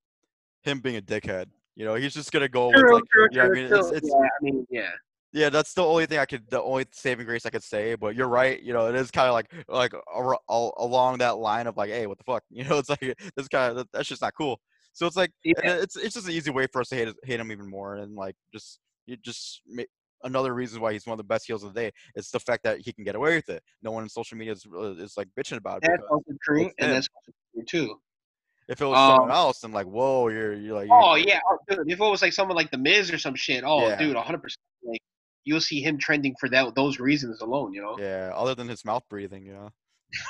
him being a dickhead. You know, he's just gonna go with like true, yeah, I mean it's, it's yeah, I mean, yeah. Yeah, that's the only thing I could the only saving grace I could say, but you're right, you know, it is kind of like like ar- al- along that line of like, hey, what the fuck? [LAUGHS] You know, it's like this kind of that's just not cool. So it's like Yeah. it's it's just an easy way for us to hate hate him even more and like just you just another reason why he's one of the best heels of the day is the fact that he can get away with it. No one in social media is, uh, is like bitching about it. That's also true, and that's also true too. if it was someone um else, I'm like, whoa, you're you're like, you're, Oh yeah, oh, dude, if it was like someone like the Miz or some shit, oh Yeah. dude, hundred percent. Like you'll see him trending for that those reasons alone, you know. Yeah, other than his mouth breathing, you know. [LAUGHS]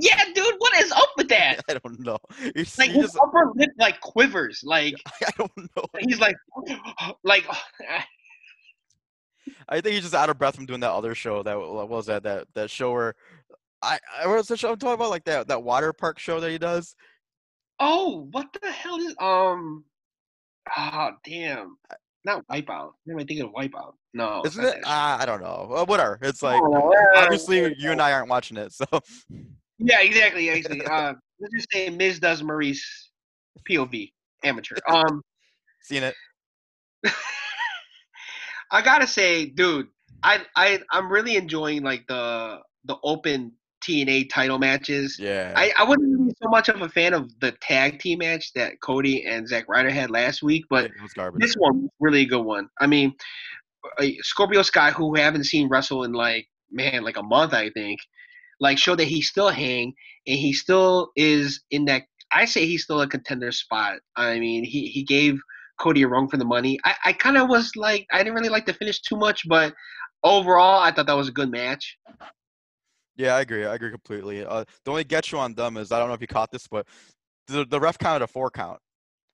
Yeah, dude, what is up with that? [LAUGHS] I don't know. He's, Like his upper lip like quivers, like [LAUGHS] I don't know. he's like, [GASPS] like [SIGHS] I think he's just out of breath from doing that other show. That what was that that that show where I, I what was the show I'm talking about? Like that that water park show that he does. oh, what the hell is um, ah, damn, not Wipeout. I thinking of Wipeout? No, Isn't it? Ah, I don't know. Well, whatever. It's like Oh, [LAUGHS] uh, obviously you and I aren't watching it, so Yeah, exactly. Actually, uh, let's just say Miz does Maurice POV amateur. [LAUGHS] Um, seen it. [LAUGHS] I gotta say, dude, I I I'm really enjoying like the the open TNT title matches. Yeah. I, I wasn't so much of a fan of the tag team match that Cody and Zack Ryder had last week, but this one was really a good one. I mean, Scorpio Sky, who haven't seen wrestle in like man, like a month, I think, like showed that he still hang and he still is in that. I say he's still a contender spot. I mean, he he gave Cody a run for the money. I I kind of was like I didn't really like the finish too much, but overall I thought that was a good match. Yeah, I agree. I agree completely. Uh, the only get you on them is I don't know if you caught this, but the the ref counted a four count.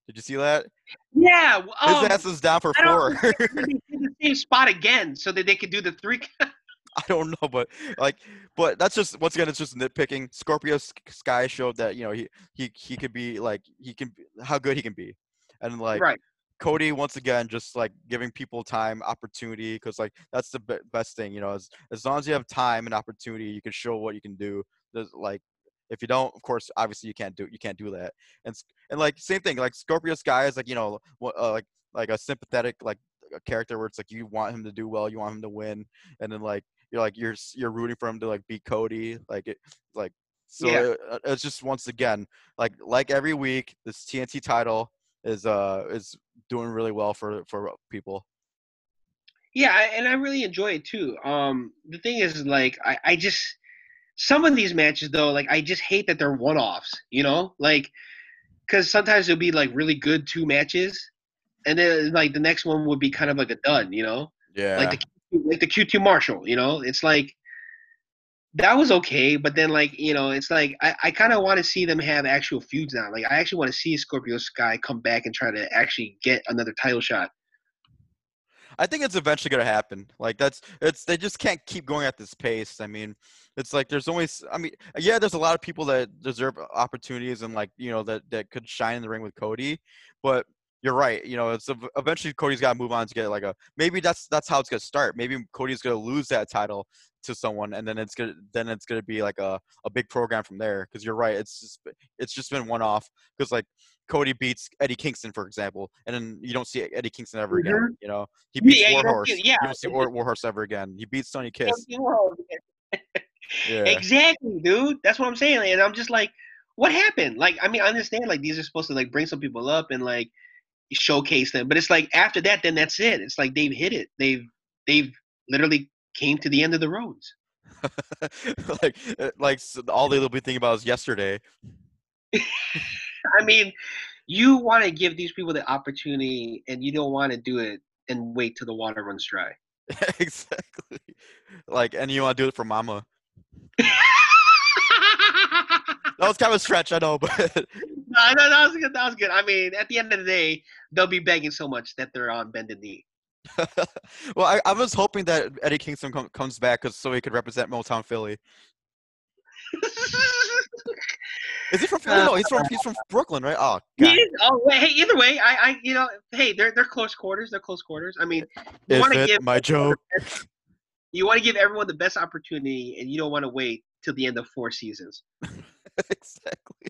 Did you see that? Yeah, His um, ass is down for four. they [LAUGHS] the same spot again so that they could do the three. [LAUGHS] I don't know, but like, but that's just once again, it's just nitpicking. Scorpio Sky showed that you know he he he could be like he can how good he can be, and like right. Cody once again just like giving people time, opportunity, because like that's the be- best thing, you know. As as long as you have time and opportunity, you can show what you can do. There's like if you don't, of course, obviously you can't do you can't do that. And and like same thing, like Scorpio Sky is like you know what uh, like like a sympathetic like a character where it's like you want him to do well, you want him to win, and then like you're like you're you're rooting for him to like beat Cody, like it like so Yeah. uh, it's just once again like like every week this TNT title is uh is doing really well for for people. Yeah, and I really enjoy it too. Um, the thing is, like, I, I just some of these matches though, like, I just hate that they're one offs. You know, like, because sometimes it'll be like really good two matches, and then like the next one would be kind of like a dud. You know, Yeah. like the like the QT Marshall. You know, it's like that was okay, but then like you know, it's like I, I kind of want to see them have actual feuds now. Like, I actually want to see Scorpio Sky come back and try to actually get another title shot. I think it's eventually gonna happen. Like that's it's they just can't keep going at this pace. I mean, it's like there's always I mean, yeah, there's a lot of people that deserve opportunities and like you know that that could shine in the ring with Cody, but you're right. You know, it's eventually Cody's got to move on to get like a maybe that's that's how it's gonna start. Maybe Cody's gonna lose that title to someone, and then it's gonna then it's gonna be like a, a big program from there. Because you're right, it's just it's just been one off. Because like Cody beats Eddie Kingston, for example, and then you don't see Eddie Kingston ever mm-hmm. again. You know, he beats Yeah, Warhorse. see- You yeah. don't see War, Warhorse ever again. He beats Sonny Kiss. [LAUGHS] Yeah. Exactly, dude. That's what I'm saying. And I'm just like, what happened? Like, I mean, I understand like these are supposed to like bring some people up and like showcase them, but it's like after that, then that's it. It's like they've hit it. They've they've literally came to the end of the roads. [LAUGHS] like uh, like all they'll be thinking about is yesterday. [LAUGHS] I mean, you want to give these people the opportunity, and you don't want to do it and wait till the water runs dry. [LAUGHS] exactly. Like, and you want to do it for Mama. That was kind of a stretch, I know, but No, no, that was good. That was good. I mean, at the end of the day, they'll be begging so much that they're on bended knee. Well, I, I was hoping that Eddie Kingston com- comes back 'cause so he could represent Motown Philly. [LAUGHS] Is he from Philly? Uh, no, he's from he's from Brooklyn, right? Oh, He God. is- oh, hey, either way, I, I, you know, hey, they're they're close quarters. They're close quarters. I mean, you want to give my joke? [LAUGHS] you want to give everyone the best opportunity, and you don't want to wait till the end of four seasons. [LAUGHS] exactly.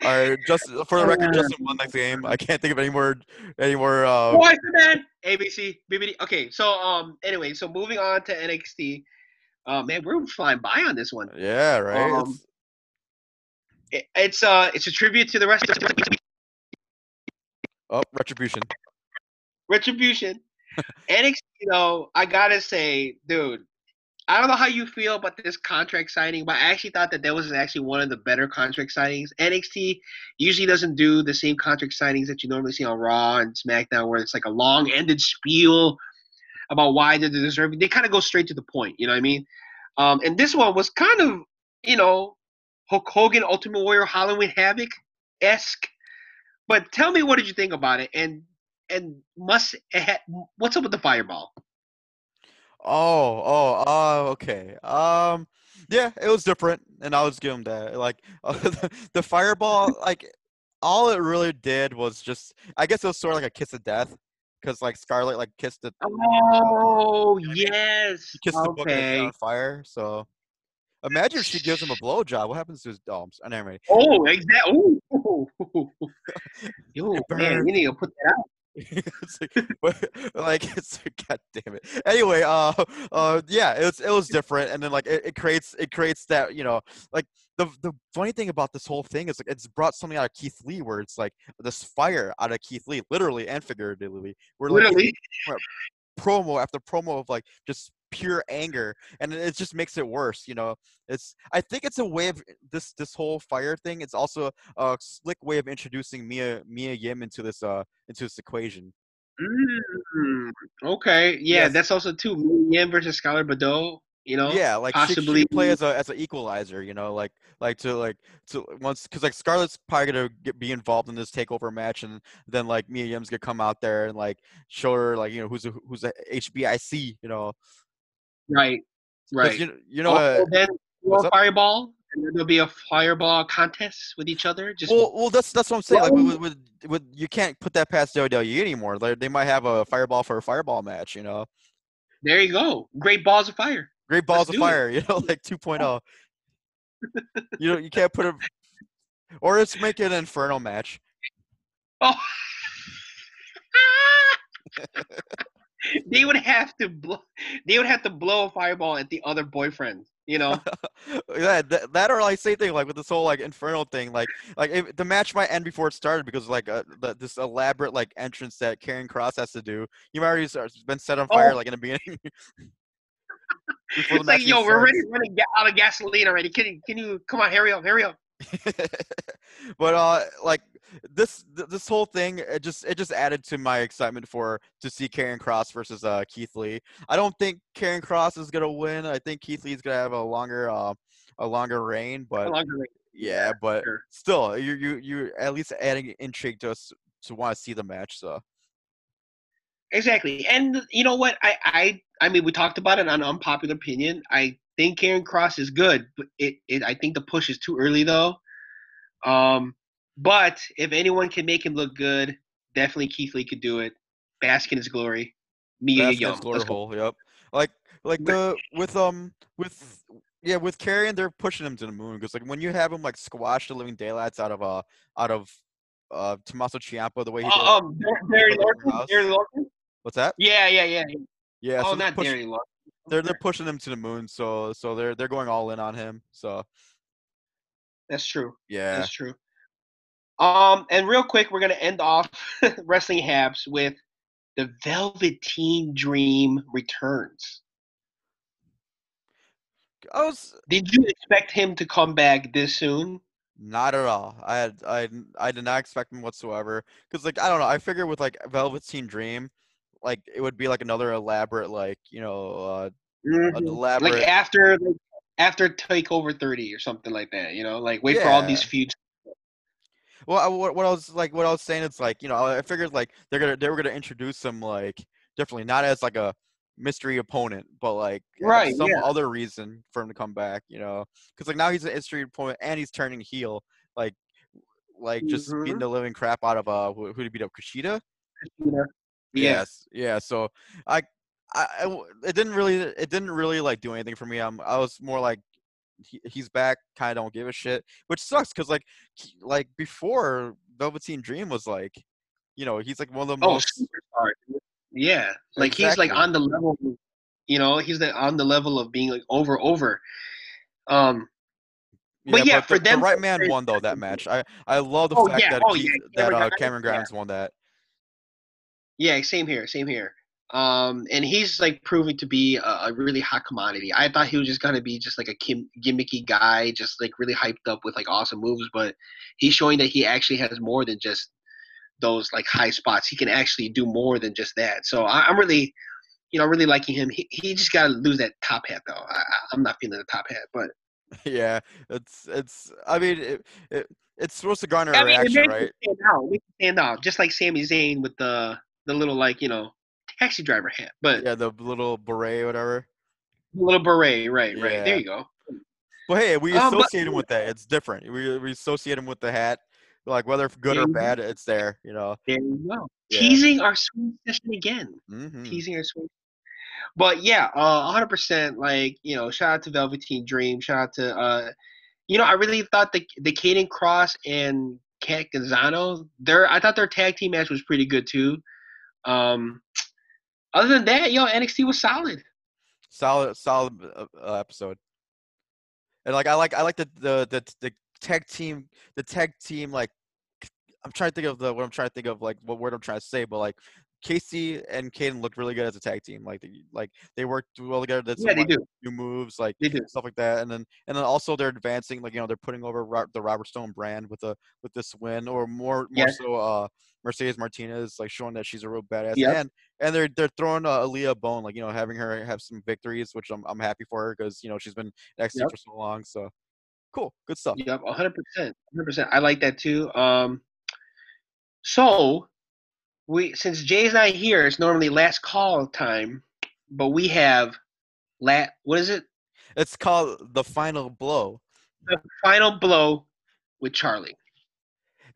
Damn. All right, just for the record, Justin won next game. I can't think of any more any more. Uh, Boyz II Men, ABC, BBD. Okay, so um, anyway, so moving on to NXT. Uh, man, we're flying by on this one. yeah, right. Um, It's- It, it's uh, it's a tribute to the rest of oh, retribution. Retribution. [LAUGHS] NXT, though, I gotta say, dude, I don't know how you feel about this contract signing, but I actually thought that that was actually one of the better contract signings. NXT usually doesn't do the same contract signings that you normally see on Raw and SmackDown, where it's like a long-ended spiel about why they're deserving. They kind of go straight to the point. You know what I mean? Um, and this one was kind of, you know, Hulk Hogan, Ultimate Warrior, Halloween Havoc esque. But tell me, what did you think about it? And and must ha- what's up with the fireball? Oh, oh, oh, okay. Um, yeah, it was different, and I'll just give him that. Like [LAUGHS] the, the fireball, like all it really did was just, I guess it was sort of like a kiss of death, because like Scarlett like kissed it, Oh I [LAUGHS] yes. kissed the book and Okay. on fire. So imagine if she gives him a blowjob. What happens to his? Oh, I'm s- I never mind. Oh, exactly. Oh, yo, man, you need to put that out. [LAUGHS] it's like, like it's god damn it. Anyway, uh, uh, yeah, it was it was different, and then like it, it creates it creates that you know like the the funny thing about this whole thing is like it's brought something out of Keith Lee where it's like this fire out of Keith Lee, literally and figuratively. Where like Literally. [LAUGHS] promo after promo of like just pure anger and it just makes it worse you know it's i think it's a way of this this whole fire thing it's also a slick way of introducing mia mia yim into this uh into this equation Mm, okay. Yeah, Yes. that's also too. Mia Yim versus Scarlett Bordeaux. You know. yeah like she- she, play as a as an equalizer you know like like to like to once because like scarlett's probably gonna get, be involved in this takeover match and then like mia yim's gonna come out there and like show her like you know who's a who's a hbic you know Right. Right. you, know- you know also, uh, then fireball, and then there'll be a fireball contest with each other. Just Well, well, that's that's what I'm saying. Like, Well- with, with, with you can't put that past WWE anymore. They, they might have a fireball for a fireball match. You know, there you go. Great balls of fire. great balls of do it. fire. [LAUGHS] You know, like 2.0. [LAUGHS] you know, you can't put a, or let's make it an inferno match. Oh. [LAUGHS] they would have to blow. They would have to blow a fireball at the other boyfriend. You know. [LAUGHS] yeah, that, that or like same thing like with this whole like infernal thing. Like like if, the match might end before it started because like uh, the, this elaborate like entrance that Karrion Kross has to do. You might already start, been set on fire Oh. like in the beginning. [LAUGHS] It's like, yo, we're already running out of gasoline already. Can you, can you come on? Hurry up! Hurry up! [LAUGHS] but uh like this th- this whole thing it just it just added to my excitement for to see Karrion Kross versus uh Keith Lee. I don't think Karrion Kross is gonna win. I think Keith Lee's gonna have a longer uh a longer reign, but long do they- yeah, but sure. still you you you at least adding intrigue to us to want to see the match. So Exactly. And you know what? I I I mean, we talked about it on unpopular opinion. I think Karrion Kross is good, but it, it I think the push is too early though. Um, but if anyone can make him look good, definitely Keith Lee could do it. Bask in his glory. Mia his glory hole. Yep. Like like the with um with yeah with Karrion they're pushing him to the moon because like when you have him like squash the living daylights out of uh out of uh Tommaso Ciampa the way he did. Uh, um, Barry Larkin. Barry. What's that? Yeah, yeah, yeah. Yeah. oh, so not push- Barry Larkin. they're they're pushing him to the moon. So so they're they're going all in on him. So That's true. yeah. That's true. Um, and real quick, we're gonna end off [LAUGHS] wrestling habs with the Velveteen Dream returns. I was Did you expect him to come back this soon? Not at all. I had I I did not expect him whatsoever. Cause like I don't know. I figured with like Velveteen Dream, like it would be like another elaborate like you know uh, an elaborate. Like after like, after Takeover 30 or something like that. You know, like wait for all these feuds. well, I, what, what I was like what I was saying it's like you know I figured like they're gonna they were gonna introduce him like differently, not as like a mystery opponent, but like Right, some yeah. other reason for him to come back. You know, because like now he's an mystery opponent and he's turning heel, like like just beating Mhm. the living crap out of uh who who beat up Kushida. Yeah. Yes, yeah. So I, I, it didn't really, it didn't really like do anything for me. I'm, I was more like, he, he's back, kind of don't give a shit, which sucks because like, he- like before Velveteen Dream was like, you know, he's like one of the Oh, most. superstar. Yeah, like he's like on the level. You know, he's the, on the level of being like over over. Um, but yeah, for the, them the right man won though that match. I, I love the Oh, fact yeah, that oh, Keith- yeah, that Cameron uh, Cameron yeah. Grimes won that. Yeah, same here, same here. Um, and he's like proving to be a, a really hot commodity. I thought he was just gonna be just like a kim- gimmicky guy, just like really hyped up with like awesome moves, but he's showing that he actually has more than just those like high spots. He can actually do more than just that. So I, I'm really, you know, really liking him. He, he just gotta lose that top hat though. I, I'm not feeling the top hat, but [LAUGHS] yeah, it's, it's. I mean, it, it, it's supposed to garner I a mean, reaction, right? stand out. Stand out, just like Sami Zayn with the the little like you know taxi driver hat, but Yeah, the little beret, whatever. little beret. Right, right. Yeah. There you go. Well, hey, we Um, but- associate him with that. It's different. We we associate him with the hat. Like whether good or bad, it's there. You know. There you go. Yeah. Teasing our swing session again. hmm Teasing our swing. But yeah, uh, 100%. Like you know, shout out to Velveteen Dream. Shout out to uh, you know, I really thought the the Caden Cross and Catanzaro. Their I thought their tag team match was pretty good too. Um, other than that, yo, NXT was solid. Solid, solid uh, uh, episode. And like I like I like the the the the tag team the tag team like I'm trying to think of the what I'm trying to think of like what word I'm trying to say, but like Kacy and Kayden looked really good as a tag team. Like they, like they worked well together. Some Yeah, they like, do. new moves, like They do. stuff like that. And then and then also they're advancing, like you know, they're putting over Ro- the Robert Stone brand with a with this win, or more more so uh Mercedes Martinez, like showing that she's a real badass. Yep. And and they're they're throwing uh, Aaliyah a bone, like you know, having her have some victories, which I'm I'm happy for her because you know she's been NXT Yep. for so long. So cool, good stuff. Yep, 100%. 100%. I like that too. Um, so we since Jay's not here, it's normally last call time, but we have lat. What is it? It's called the final blow. The final blow with Charlie.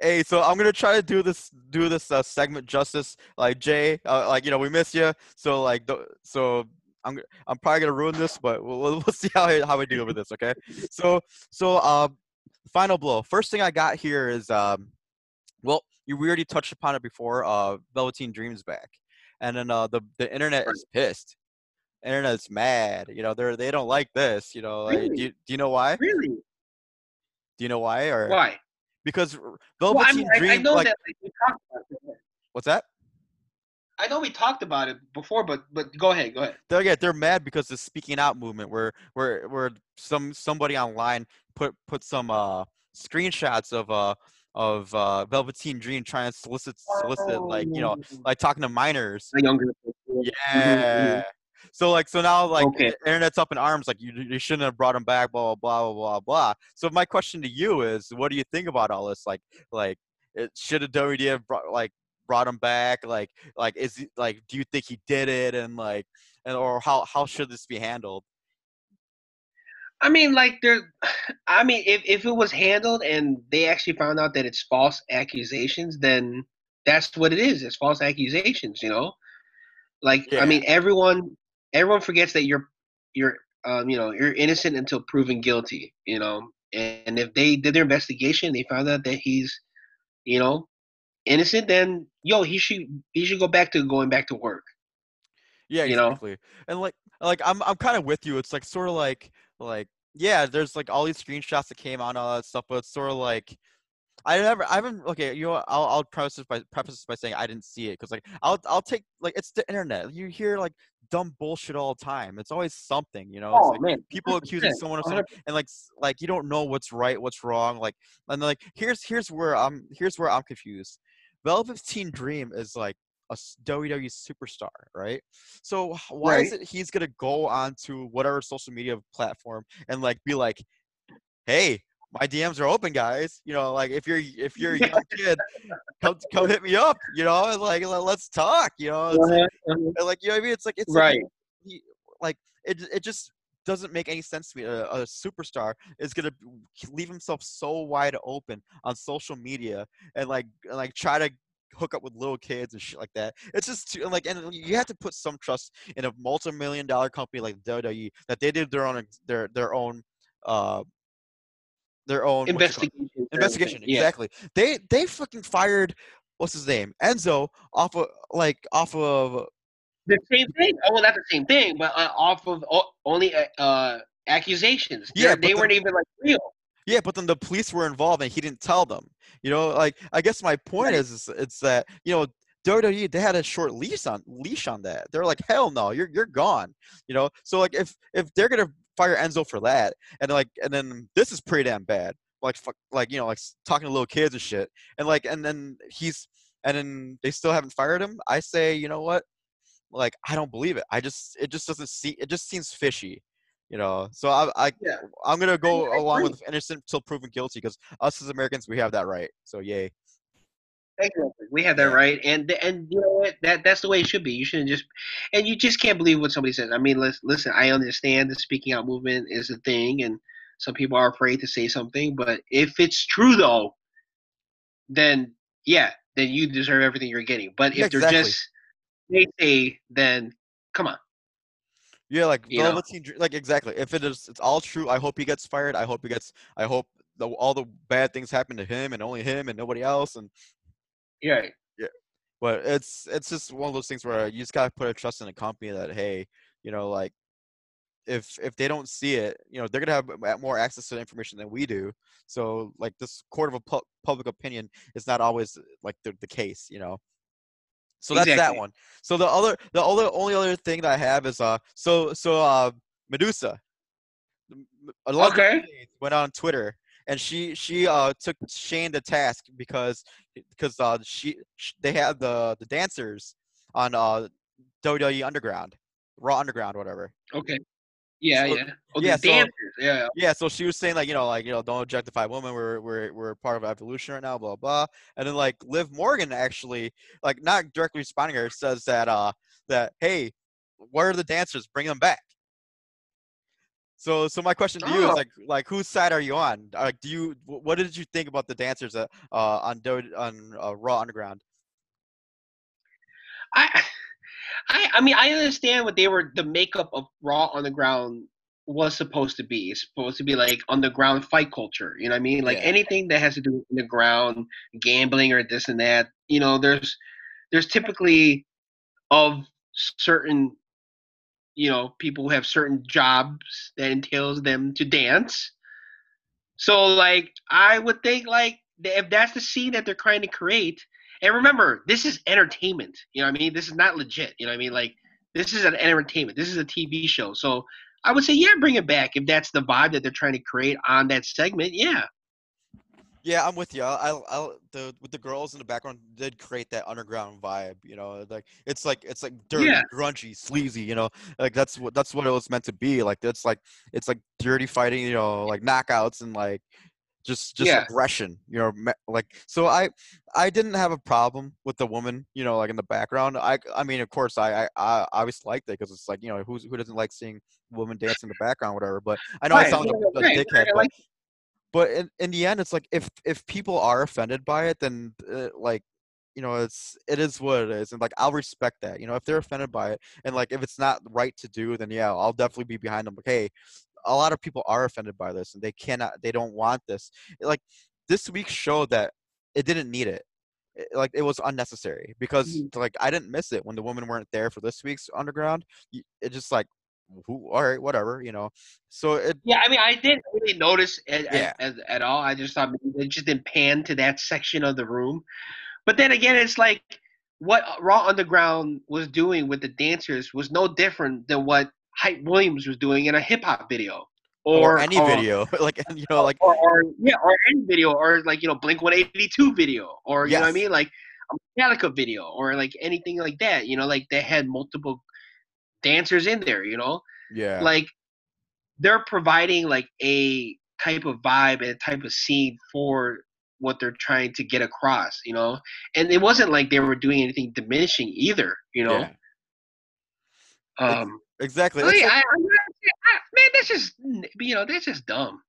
Hey, so I'm gonna try to do this do this uh, segment justice. Like Jay, uh, like you know, we miss you. So like, so I'm I'm probably gonna ruin this, but we'll, we'll see how I, how I do with this. Okay. So so um, final blow. First thing I got here is um, well, you we already touched upon it before. Uh, Velveteen Dreams back, and then uh, the the internet is pissed. Internet's mad. You know, they're they don't like this. You know, like, do you, do you know why? Really? Do you know why? Or Why? because r- Well, I, mean, Dream, I know like that like, we talked about what's that? I know we talked about it before, but but go ahead, go ahead. they're yeah, they're mad because the speaking out movement where where where some somebody online put put some uh screenshots of uh of uh Velveteen Dream trying to solicit solicit like you know Oh. like talking to minors. the younger. people. Yeah. So like so now like Okay. the internet's up in arms like you you shouldn't have brought him back blah blah blah blah blah. So my question to you is what do you think about all this like like it should have WWF brought like brought him back? Like, like is he, like, do you think he did it? And like, and or how how should this be handled? I mean, like there. [SIGHS] I mean, if if it was handled and they actually found out that it's false accusations, then that's what it is. It's false accusations. You know, like Yeah. I mean, everyone everyone forgets that you're you're um you know you're innocent until proven guilty. You know, and if they did their investigation, they found out that he's you know innocent, then yo, he should he should go back to going back to work. Yeah, you know? exactly. And like like I'm I'm kind of with you. It's like sort of like like yeah, there's like all these screenshots that came out and all that stuff, but it's sort of like I never I haven't okay, you know what, I'll I'll preface this by preface this by saying I didn't see it cuz like I'll I'll take like it's the internet. You hear like dumb bullshit all the time. It's always something, you know. It's like Oh, man, people accusing someone of something and like like you don't know what's right, what's wrong. Like and like here's here's where I'm here's where I'm confused. Velveteen Dream is like a WWE superstar, right? So why is it he's gonna go onto whatever social media platform and like be like, "Hey, my DMs are open, guys. You know, like if you're if you're a young [LAUGHS] kid, come come hit me up. You know, and like let- let's talk. You know, it's like, Uh-huh, uh-huh. like you know what I mean? It's like it's like, Right. he, like it it just doesn't make any sense to me. A, a superstar is gonna leave himself so wide open on social media and like and, like try to hook up with little kids and shit like that. It's just too, like and you have to put some trust in a multi-million dollar company like WWE that they did their own their their own uh their own what you call it? Investigation. investigation Yeah. exactly they they fucking fired what's his name enzo off of like off of The same thing. Oh, well, not the same thing, but uh, off of o- only uh, uh, accusations. Yeah, they the- weren't even like real. Yeah, but then the police were involved and he didn't tell them. You know, like I guess my point Right. is, is it's that you know WWE they had a short leash on leash on that. They're like, hell no, you're you're gone. You know, so like if if they're gonna fire Enzo for that, and like and then this is pretty damn bad. Like fuck, like you know, like talking to little kids and shit, and like and then he's and then they still haven't fired him. I say, you know what? Like I don't believe it. I just it just doesn't see it just seems fishy. You know, so I, I Yeah. I'm gonna go I along agree. with innocent until proven guilty because us as Americans we have that right. So yay. Exactly. We have that right, and and you know what? That that's the way it should be. You shouldn't just, and you just can't believe what somebody says. I mean, listen, listen. I understand the speaking out movement is a thing, and some people are afraid to say something. But if it's true though, then yeah, then you deserve everything you're getting. But if Yeah, they're just they say, then come on. Yeah, like You? Velveteen, like exactly. If it is, it's all true. I hope he gets fired. I hope he gets. I hope the, all the bad things happen to him and only him and nobody else. And Yeah. Yeah. But it's it's just one of those things where you just gotta put a trust in a company that hey, you know, like if if they don't see it, you know, they're gonna have more access to the information than we do. So like this court of a pu- public opinion is not always like the, the case, you know. So that's that one. So the other the other only other thing that I have is uh so so uh Madusa. A lot Okay. ladies went on Twitter and she she uh took Shane to task because because uh she, sh they had the the dancers on uh WWE Underground, Raw Underground, whatever. Okay. Yeah, So- yeah. Oh, yeah, the so- dancers. Yeah. Yeah, so she was saying like you know like you know don't objectify women. We're we're we're part of evolution right now. Blah blah. And then like Liv Morgan actually like not directly responding her says that uh that hey where are the dancers? Bring them back. So so my question to you Oh. is like like whose side are you on? Like do you what did you think about the dancers uh, uh on Do- on uh, Raw Underground? I, I, I mean, I understand what they were. The makeup of Raw on the ground was supposed to be. It's supposed to be like underground fight culture. You know what I mean? Like Yeah. anything that has to do with underground gambling or this and that. You know, there's there's typically of certain you know people who have certain jobs that entails them to dance. So like I would think like if that's the scene that they're trying to create, and remember, this is entertainment. You know what I mean? This is not legit. You know what I mean? Like this is an entertainment. This is a TV show. So I would say, yeah, bring it back if that's the vibe that they're trying to create on that segment. Yeah. Yeah, I'm with you. I, I, I the with the girls in the background did create that underground vibe. You know, like it's like it's like dirty, Yeah. grungy, sleazy. You know, like that's what that's what it was meant to be. Like it's like it's like dirty fighting. You know, like knockouts and like just just Yeah. aggression you know like so i i didn't have a problem with the woman you know like in the background i i mean of course i i, I obviously liked it because it's like you know who's who doesn't like seeing women dance in the background whatever but i know i Right, sound yeah, a, a right, dickhead right, but, but in, in the end it's like if if people are offended by it then uh, like you know it's it is what it is and like i'll respect that you know if they're offended by it and like if it's not right to do then yeah i'll definitely be behind them like hey a lot of people are offended by this and they cannot they don't want this like this week showed that it didn't need it It- like it was unnecessary because Mhm. like i didn't miss it when the women weren't there for this week's underground it just like who all right whatever you know so it Yeah, I mean, I didn't really notice it Yeah. as, at all. I just thought it just didn't pan to that section of the room. But then again, it's like what Raw Underground was doing with the dancers was no different than what Hype Williams was doing in a hip hop video, or, any or- video [LAUGHS] like you know like or, or yeah, or any video, or like you know Blink One Eighty Two video, or you know what I mean, like a Metallica video, or like anything like that. You know, like they had multiple dancers in there. You know, yeah like they're providing like a type of vibe and a type of scene for what they're trying to get across, you know. And it wasn't like they were doing anything diminishing either, you know. Yeah. Um, exactly I, like- I'm I- man, that's just you know that's just dumb.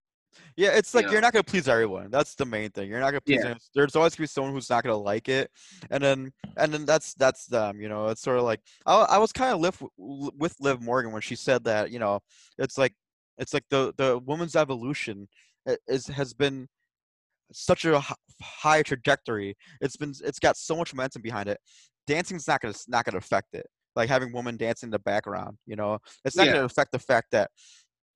Yeah, it's like you you're know? not gonna please everyone. That's the main thing. You're not gonna please. Yeah. There's always gonna be someone who's not gonna like it, and then and then that's that's them. You know, it's sort of like I, I was kind of live with Liv Morgan when she said that. You know, it's like it's like the the woman's evolution is has been such a high trajectory. It's been it's got so much momentum behind it. Dancing's not gonna not gonna affect it. Like having women dance in the background. You know, it's not Yeah. gonna affect the fact that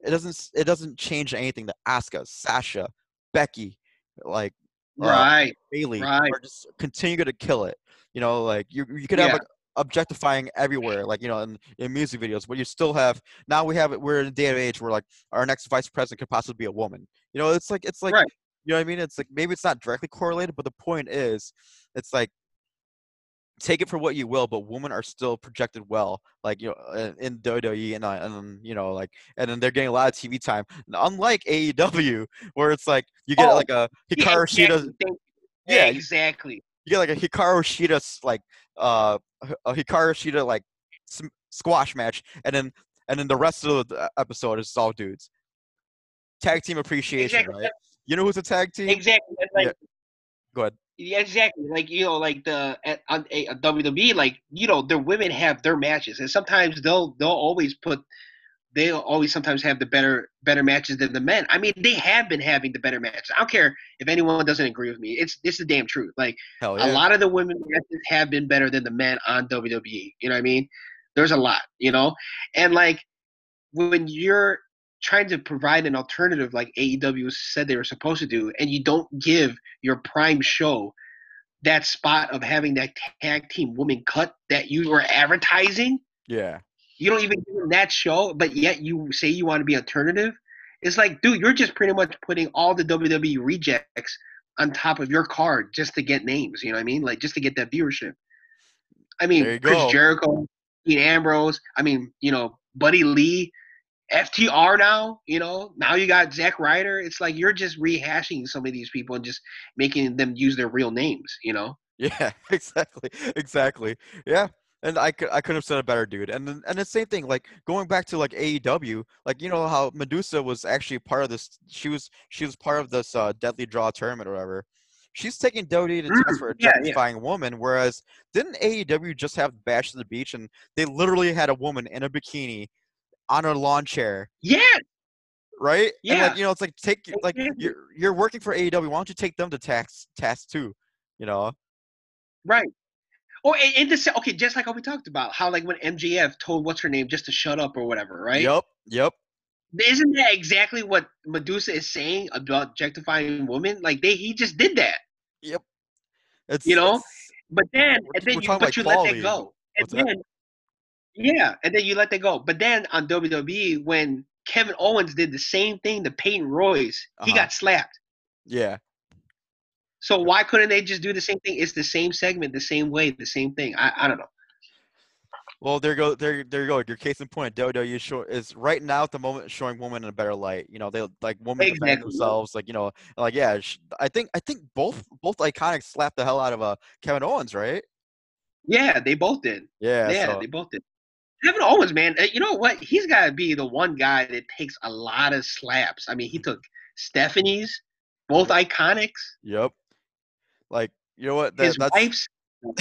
it doesn't it doesn't change anything that Asuka, Sasha, Becky, like uh, Right. Bayley right. are just continue to kill it. You know, like you you could have Yeah. like objectifying everywhere, like you know, in, in music videos, but you still have now we have it we're in a day and age where like our next vice president could possibly be a woman. You know, it's like it's like Right. you know what I mean? It's like maybe it's not directly correlated, but the point is it's like take it for what you will, but women are still projected well, like you know, in- in WWE and uh, and you know, like and then they're getting a lot of TV time. Unlike AEW, where it's like you get Oh, like a Hikaru Shida. Yeah, exactly. you get like a Hikaru Shida like uh a Hikaru Shida like squash match, and then and then the rest of the episode is all dudes. Tag team appreciation, Exactly. right? You know who's a tag team? Exactly. Like Yeah. Go ahead. Yeah, exactly. Like you know, like the at, on eh, a, a WWE, like you know, their women have their matches, and sometimes they'll they'll always put they'll always sometimes have the better better matches than the men. I mean, they have been having the better matches. I don't care if anyone doesn't agree with me. It's it's the damn truth. Like Hell a lot of the women matches have been better than the men on WWE. You know what I mean? There's a lot, you know, and like when you're trying to provide an alternative like AEW said they were supposed to do, and you don't give your prime show that spot of having that tag team woman cut that you were advertising, Yeah. you don't even give them that show, but yet you say you want to be alternative. It's like, dude, you're just pretty much putting all the WWE rejects on top of your card just to get names. You know what I mean? Like just to get that viewership. I mean, Chris go. Jericho, Dean Ambrose. I mean, you know, Brodie Lee, FTR now. You know, now you got Zack Ryder. It's like you're just rehashing some of these people and just making them use their real names. You know? [LAUGHS] Yeah, exactly, exactly. Yeah, and I could I couldn't have said it better, dude. And then and the same thing, like going back to like AEW, like you know how Madusa was actually part of this. She was she was part of this uh, Deadly Draw tournament or whatever. She's taking WWE to Mm, task for yeah, yeah. woman, whereas didn't AEW just have Bash to the Beach and they literally had a woman in a bikini on a lawn chair, Yeah. right? And Yeah. like you know, it's like take like mm-hmm. you're you're working for AEW. Why don't you take them to task task too? You know? Right. Oh, and, and this okay, just like how we talked about how like when MJF told what's her name just to shut up or whatever, right? Yep. Yep. Isn't that exactly what Madusa is saying about objectifying women? Like they he just did that. Yep. It's You know? it's- But then and then you but about you let that go. And What's that? Yeah, and then you let that go. But then on WWE when Kevin Owens did the same thing to Peyton Royce, he Uh-huh. got slapped. yeah. So why couldn't they just do the same thing? It's the same segment, the same way, the same thing. I, I don't know. Well, there go. There, there you go. Your case in point. WWE show, is right now at the moment showing women in a better light. You know, they like women Exactly. themselves. Like you know, like yeah. sh- I think I think both both iconics slapped the hell out of uh Kevin Owens, right? Yeah, they both did. Yeah. Yeah, so, they both did. Kevin Owens, man, uh, you know what? He's got to be the one guy that takes a lot of slaps. I mean, he took Stephanie's, both iconics, yep. Like you know what? That, his that's wife's. [LAUGHS]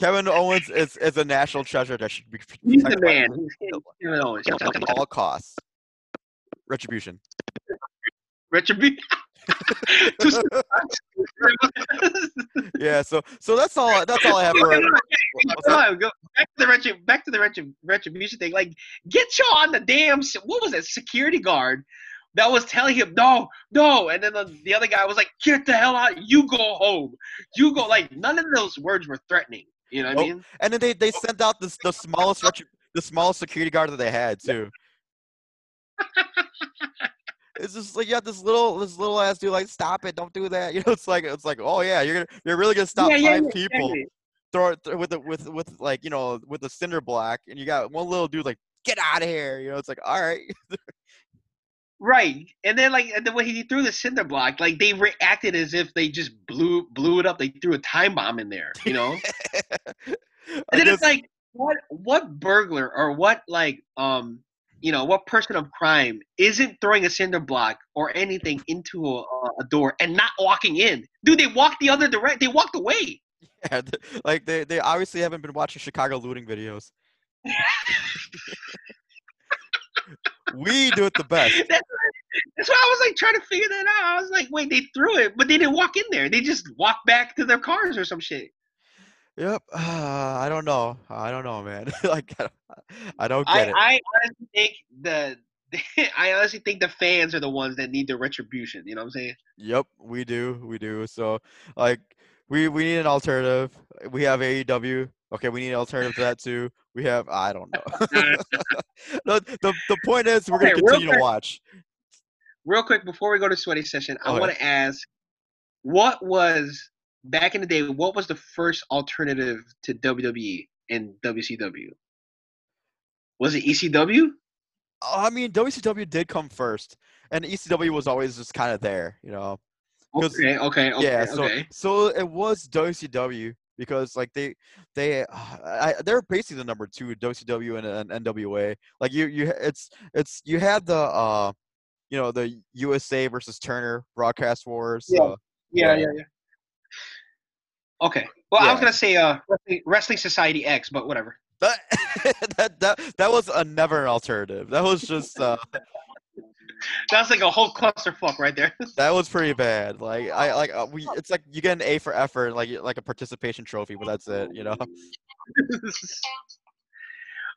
Kevin Owens is is a national treasure that should be He's the man. He's Kevin Owens. at all costs. Retribution. Retribution. [LAUGHS] Yeah. So so that's all. That's all I have for. Come on, what's come that? on, go back to the retri- back to the retri- retribution thing. Like, get you on the damn what was it? Security guard that was telling him no, no, and then the, the other guy was like, "Get the hell out! You go home. You go." Like, none of those words were threatening. You know what I mean? And then they they sent out the the smallest retri- the smallest security guard that they had too. [LAUGHS] It's just like you have this little this little ass dude like stop it don't do that [LAUGHS] you know it's like it's like oh yeah you're gonna you're really gonna stop yeah, yeah, five yeah, people throw it th- with the with with like you know with the cinder block and you got one little dude like get out of here you know it's like all right Right, and then like and then when he threw the cinder block, like they reacted as if they just blew blew it up. They threw a time bomb in there, you know. [LAUGHS] And then guess- it's like, what what burglar or what like um you know what person of crime isn't throwing a cinder block or anything into a, a door and not walking in? Dude, they walked the other direction. They walked away. [LAUGHS] yeah, like they, they obviously haven't been watching Chicago looting videos. [LAUGHS] we do it the best. That's, that's why I was like trying to figure that out. I was like, wait, they threw it, but they didn't walk in there. They just walked back to their cars or some shit. Yep. Uh, [SIGHS] I don't know. I don't know, man. [LAUGHS] like I don't, I I, get it. I honestly think the [LAUGHS] I honestly think the fans are the ones that need the retribution. You know what I'm saying? Yep, we do. We do. So like we we need an alternative. We have AEW. Okay, we need an alternative to that too. We have I don't know. [LAUGHS] no, the the point is we're gonna Okay, real continue to watch. Real quick before we go to sweaty session, I Okay. want to ask, what was back in the day? What was the first alternative to WWE and WCW? Was it ECW? I mean, WCW did come first, and ECW was always just kind of there, you know. Okay, okay, okay, yeah, so okay. so it was WCW because like they they I, they're basically the number two WCW and, and NWA. Like you you it's it's you had the uh you know the USA versus Turner broadcast wars. Yeah. uh, Yeah, yeah. yeah, yeah. Okay. Well, I was gonna say uh, Wrestling- Wrestling Society X, but whatever. that, [LAUGHS] that that that was a never alternative. That was just uh [LAUGHS] That's like a whole clusterfuck right there. [LAUGHS] that was pretty bad. Like I like uh, we it's like you get an A for effort, like like a participation trophy, but that's it. You know.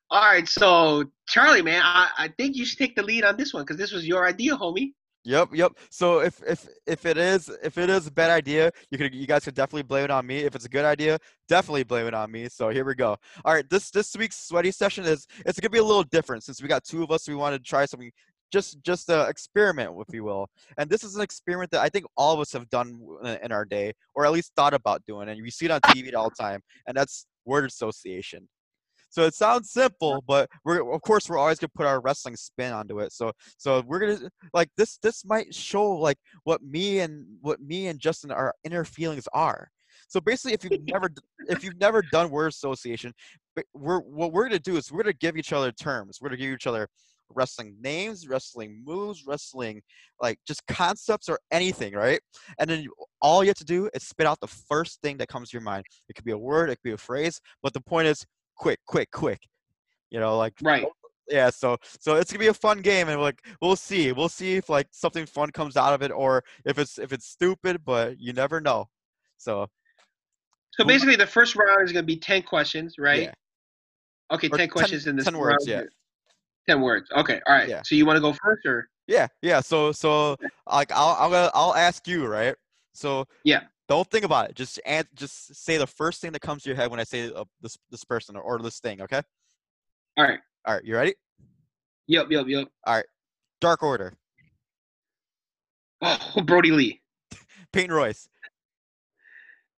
All right, so Charlie, man, I, I think you should take the lead on this one because this was your idea, homie. Yep, yep. So if if if it is if it is a bad idea, you could you guys could definitely blame it on me. If it's a good idea, definitely blame it on me. So here we go. All right, this this week's sweaty session is it's gonna be a little different since we got two of us. We wanted to try something just just a experiment, if you will. And this is an experiment that I think all of us have done in our day, or at least thought about doing. And we see it on TV all the time, and that's word association. So it sounds simple, but we're of course we're always gonna put our wrestling spin onto it. So so we're gonna like this this might show like what me and what me and Justin our inner feelings are. So basically, if you've never if you've never done word association, we're what we're gonna do is we're gonna give each other terms. We're gonna give each other wrestling names, wrestling moves, wrestling like just concepts or anything, right? And then all you have to do is spit out the first thing that comes to your mind. It could be a word, it could be a phrase, but the point is quick, quick, quick. You know, like Right. Oh, yeah so so it's gonna be a fun game and like we'll see we'll see if like something fun comes out of it or if it's if it's stupid but you never know so So basically, the first round is gonna be ten questions, right? yeah Okay, Or ten 10 questions in this 10 words, round. yeah. Ten words. Okay, all right. Yeah. So you want to go first, or yeah yeah so so like i'll i'm gonna i'll ask you right so Yeah. Don't think about it just and just say the first thing that comes to your head when i say uh, this this person or, or this thing okay all right? all right you ready Yep, yep, yep. All right. Dark order Oh, Brodie Lee. [LAUGHS] peyton royce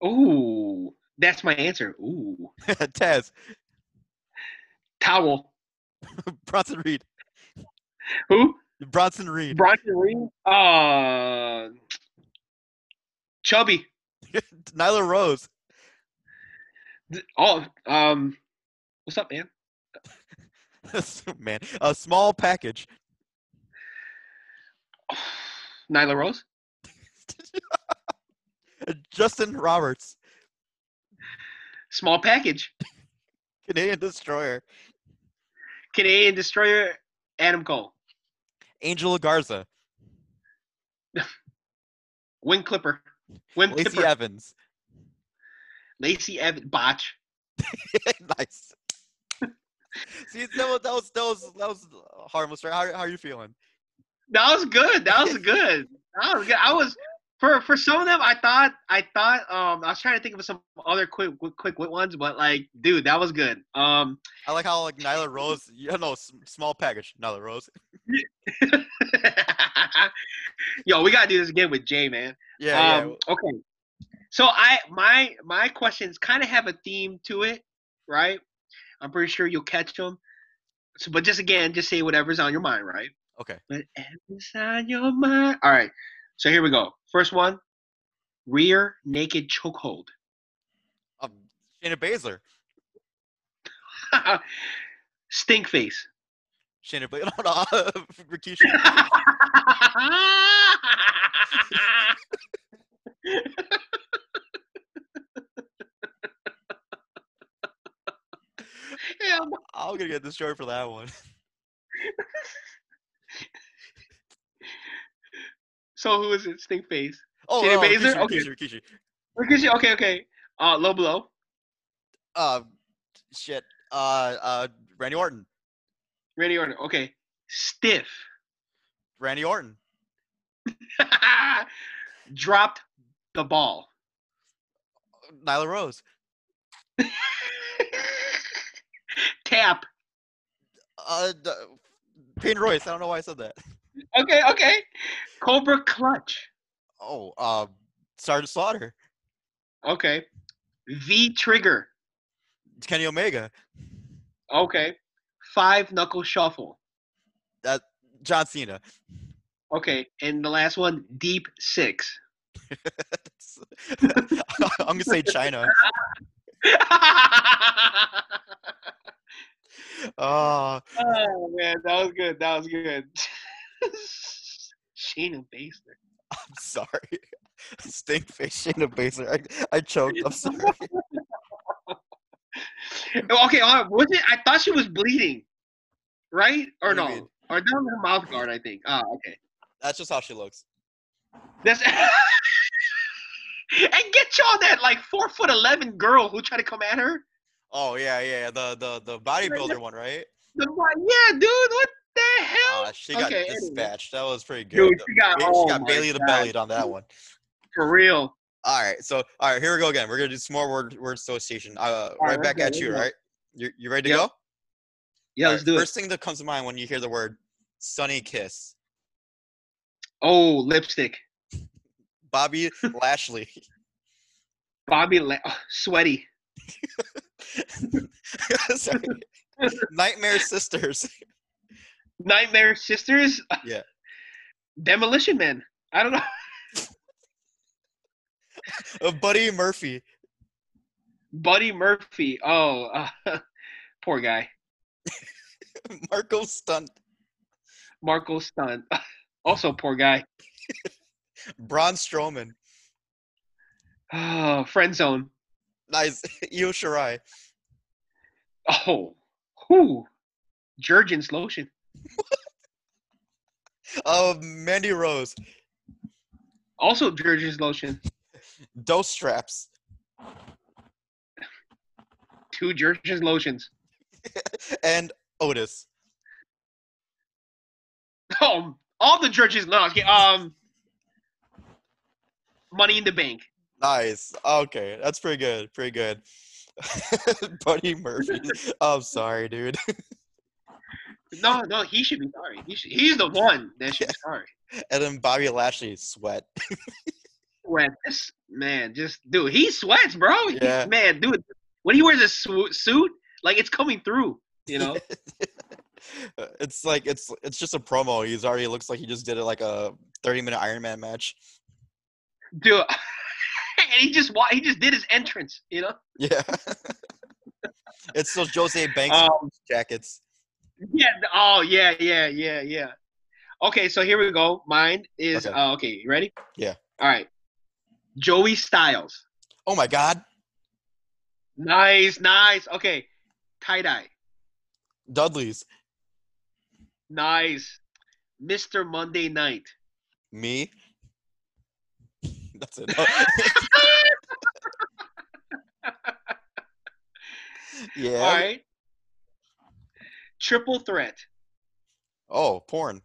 Ooh, That's my answer. Ooh. [LAUGHS] Taz, Towel. [LAUGHS] Bronson Reed, Who? Bronson Reed, Bronson Reed. Uh, Chubby. [LAUGHS] Nyla Rose, Oh, um, what's up, man? [LAUGHS] man, a small package. [SIGHS] Nyla Rose. [LAUGHS] Justin Roberts, Small package. Canadian Destroyer, Canadian Destroyer. Adam Cole. Angel Garza, Wing Clipper. Wing Lacey. Evans. Lacey Evans. Botch. [LAUGHS] nice. See, that was, that was that was that was harmless, right? How, how are you feeling? That was good. That was [LAUGHS] good. That was good. I was for for some of them. I thought I thought um I was trying to think of some other quick quick quick ones, but like, dude, that was good. Um, I like how like Nyla Rose, you know, small package, Nyla Rose. [LAUGHS] [LAUGHS] yo, we gotta do this again with Jay, man. Yeah, um, Okay. So I my my questions kind of have a theme to it, right? I'm pretty sure you'll catch them. So, but just again, just say whatever's on your mind, right? Okay. Whatever's on your mind. All right. So here we go. First one, rear naked chokehold. Um, Shayna Baszler. [LAUGHS] Stink face. Shayna Baszler. [LAUGHS] [LAUGHS] No, no, Rikishi. Yeah, I'm gonna get destroyed for that one. [LAUGHS] so who is it? Stink face. Oh, Shayna oh, Baszler? Rikishi, Okay. Rikishi, Rikishi. Rikishi. Okay, okay. Uh, low blow. Uh, shit. Uh, uh, Randy Orton. Randy Orton. Okay. Stiff. Randy Orton. [LAUGHS] Dropped the ball. Nyla Rose. [LAUGHS] Tap. Uh, Peyton Royce. I don't know why I said that. Okay, okay. Cobra clutch. Oh, uh, Sergeant Slaughter. Okay. V trigger. Kenny Omega. Okay. Five knuckle shuffle. That John Cena. Okay. And the last one, deep six. [LAUGHS] I'm gonna say Chyna. Uh, [LAUGHS] oh man, that was good. That was good. [LAUGHS] Shayna Baszler. I'm sorry. Stink face Shayna Baszler. I, I choked. I'm sorry. [LAUGHS] Oh, Okay, uh, was it? I thought she was bleeding, right? Or no? mean? Or that was her mouth guard, I think. Ah, okay. That's just how she looks. That's [LAUGHS] and get y'all that like four foot eleven girl who tried to come at her. Oh yeah, yeah. The the the bodybuilder [LAUGHS] one, right? The one- yeah, dude, what the hell? Uh, she got Okay, anyway. dispatched. That was pretty good. Dude, she got, oh she got Bailey the God. bellied on that one. For real. All right, so all right, here we go again. We're gonna do some more word word association. Uh, right, right back at you, right? You you ready to Yep. go? Yeah, All let's right, do First it. thing that comes to mind when you hear the word "Sonny Kiss," Oh, lipstick. Bobby Lashley. Bobby, La- oh, sweaty. [LAUGHS] Nightmare Sisters. Nightmare Sisters. Yeah. Demolition Man. I don't know. [LAUGHS] [LAUGHS] Uh, Buddy Murphy. Buddy Murphy. Oh, uh, [LAUGHS] poor guy. [LAUGHS] Marko Stunt. Marko Stunt. Also, poor guy. Braun Strowman. Oh, friend zone. Nice. Io Shirai. Oh, who? Jergens lotion. Uh, Mandy Rose. Also, Jergens lotion. Dose straps. Two Jergens lotions. [LAUGHS] and Otis. Oh, all the Jergens. Okay, um, Money in the Bank. Nice. Okay, that's pretty good. Pretty good. [LAUGHS] Buddy Murphy. I'm sorry, dude. [LAUGHS] No, no, he should be sorry. He should, he's the one that should be sorry. And then Bobby Lashley sweat. Sweat. This man, just dude, he sweats, bro. He- man, dude, when he wears a sw- suit, like it's coming through. You know, [LAUGHS] it's like it's it's just a promo. He's already looks like he just did it like a 30 minute Iron Man match. dude. [LAUGHS] and he just he just did his entrance. You know. Yeah. [LAUGHS] it's those Jose Banks Um, jackets. yeah. Oh yeah, yeah, yeah, yeah. Okay, so here we go. Mine is Okay. uh, okay. You ready? Yeah. All right. Joey Styles. Oh my God, Nice, nice. Okay. Tie dye. Dudley's Nice. Mr. Monday Night. me. That's it. [LAUGHS] yeah. All right. Triple threat. Oh, porn.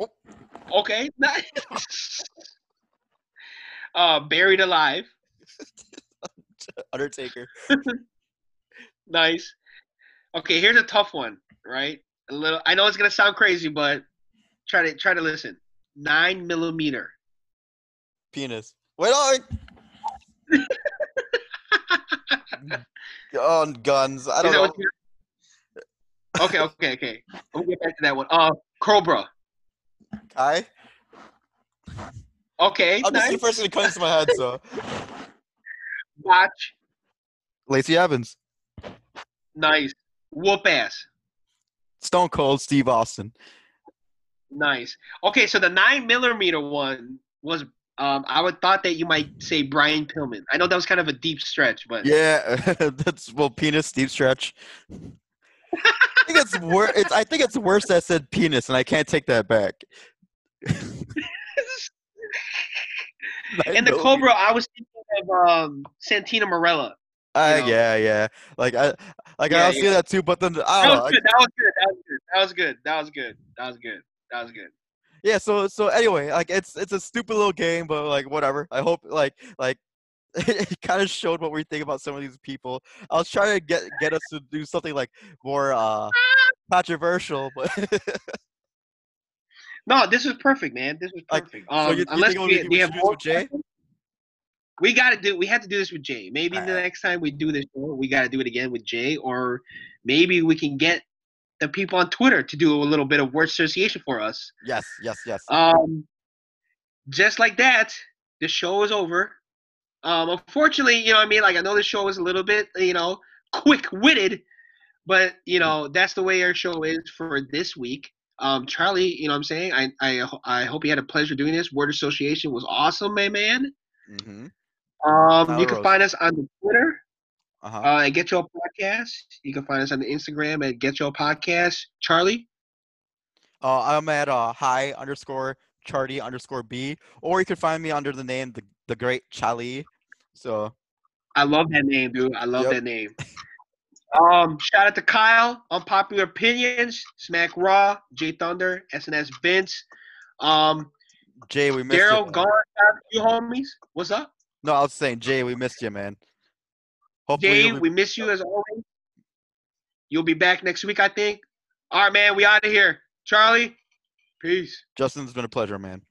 Oh. Okay. [LAUGHS] Uh, buried alive. [LAUGHS] Undertaker. [LAUGHS] Nice. Okay, here's a tough one, right? A little. I know it's gonna sound crazy, but try to try to listen. Nine millimeter. Penis. Wait on. [LAUGHS] On guns. I don't know. Okay, okay, okay. We'll get back to that one. Uh, Cobra. Kai. Okay, I'm just the first thing that comes to my head. So [LAUGHS] Watch. Lacey Evans, Nice. Whoop ass. Stone Cold, Steve Austin. Nice. Okay, so the nine millimeter one was um I would thought that you might say Brian Pillman. I know that was kind of a deep stretch, but Yeah, [LAUGHS] that's well, penis, deep stretch. I think it's worse. It's, I think it's worse that said penis, and I can't take that back. [LAUGHS] [LAUGHS] and the Cobra, I was thinking of um Santino Marella. Uh, know. yeah, yeah. Like I, like Yeah, I see yeah. that too. But then I That was good. That was good. That was good. That was good. That was good. That was good. That was good. yeah so so anyway like it's it's a stupid little game but like whatever i hope like like [LAUGHS] it kind of showed what we think about some of these people i was trying to get get us to do something like more uh controversial but [LAUGHS] No, this was perfect, man. This was perfect. so um, you- you unless think we, we- have should do this more with Jay? we got to do. We had to do this with Jay. Maybe the Alright. next time we do this show, we got to do it again with Jay, or maybe we can get the people on Twitter to do a little bit of word association for us. yes yes yes Um, just like that, the show is over. Um, unfortunately, you know, what I mean, like I know the show was a little bit, you know, quick-witted, but you know that's the way our show is for this week. Um, Charlie, you know, what I'm saying, I, I, I hope you had a pleasure doing this. Word association was awesome, my man. mm-hmm. Um, Tyler you can Rose. find us on the Twitter uh-huh uh, at Get Your Podcast. You can find us on the Instagram at Get Your Podcast. Charlie, uh, i'm at uh high underscore charty underscore b or you can find me under the name the, the great Charlie. so I love that name, dude. I love Yep. that name. [LAUGHS] Um, shout out to Kyle, Unpopular Opinions, Smack Raw, J Thunder, SNS Vince, um, jay we missed you Daryl. Gone, shout out to you homies. What's up? no i was saying jay we missed you man hopefully Jay, be- we miss you as always. You'll be back next week, I think. All right, man, we out of here. Charlie, peace. justin it's been a pleasure man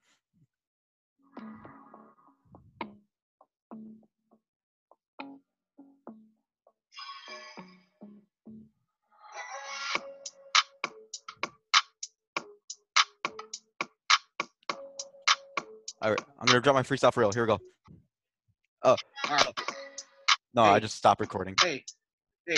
All right, I'm gonna drop my freestyle for real. Here we go. Oh. All right. No, I just stopped recording. Hey, hey,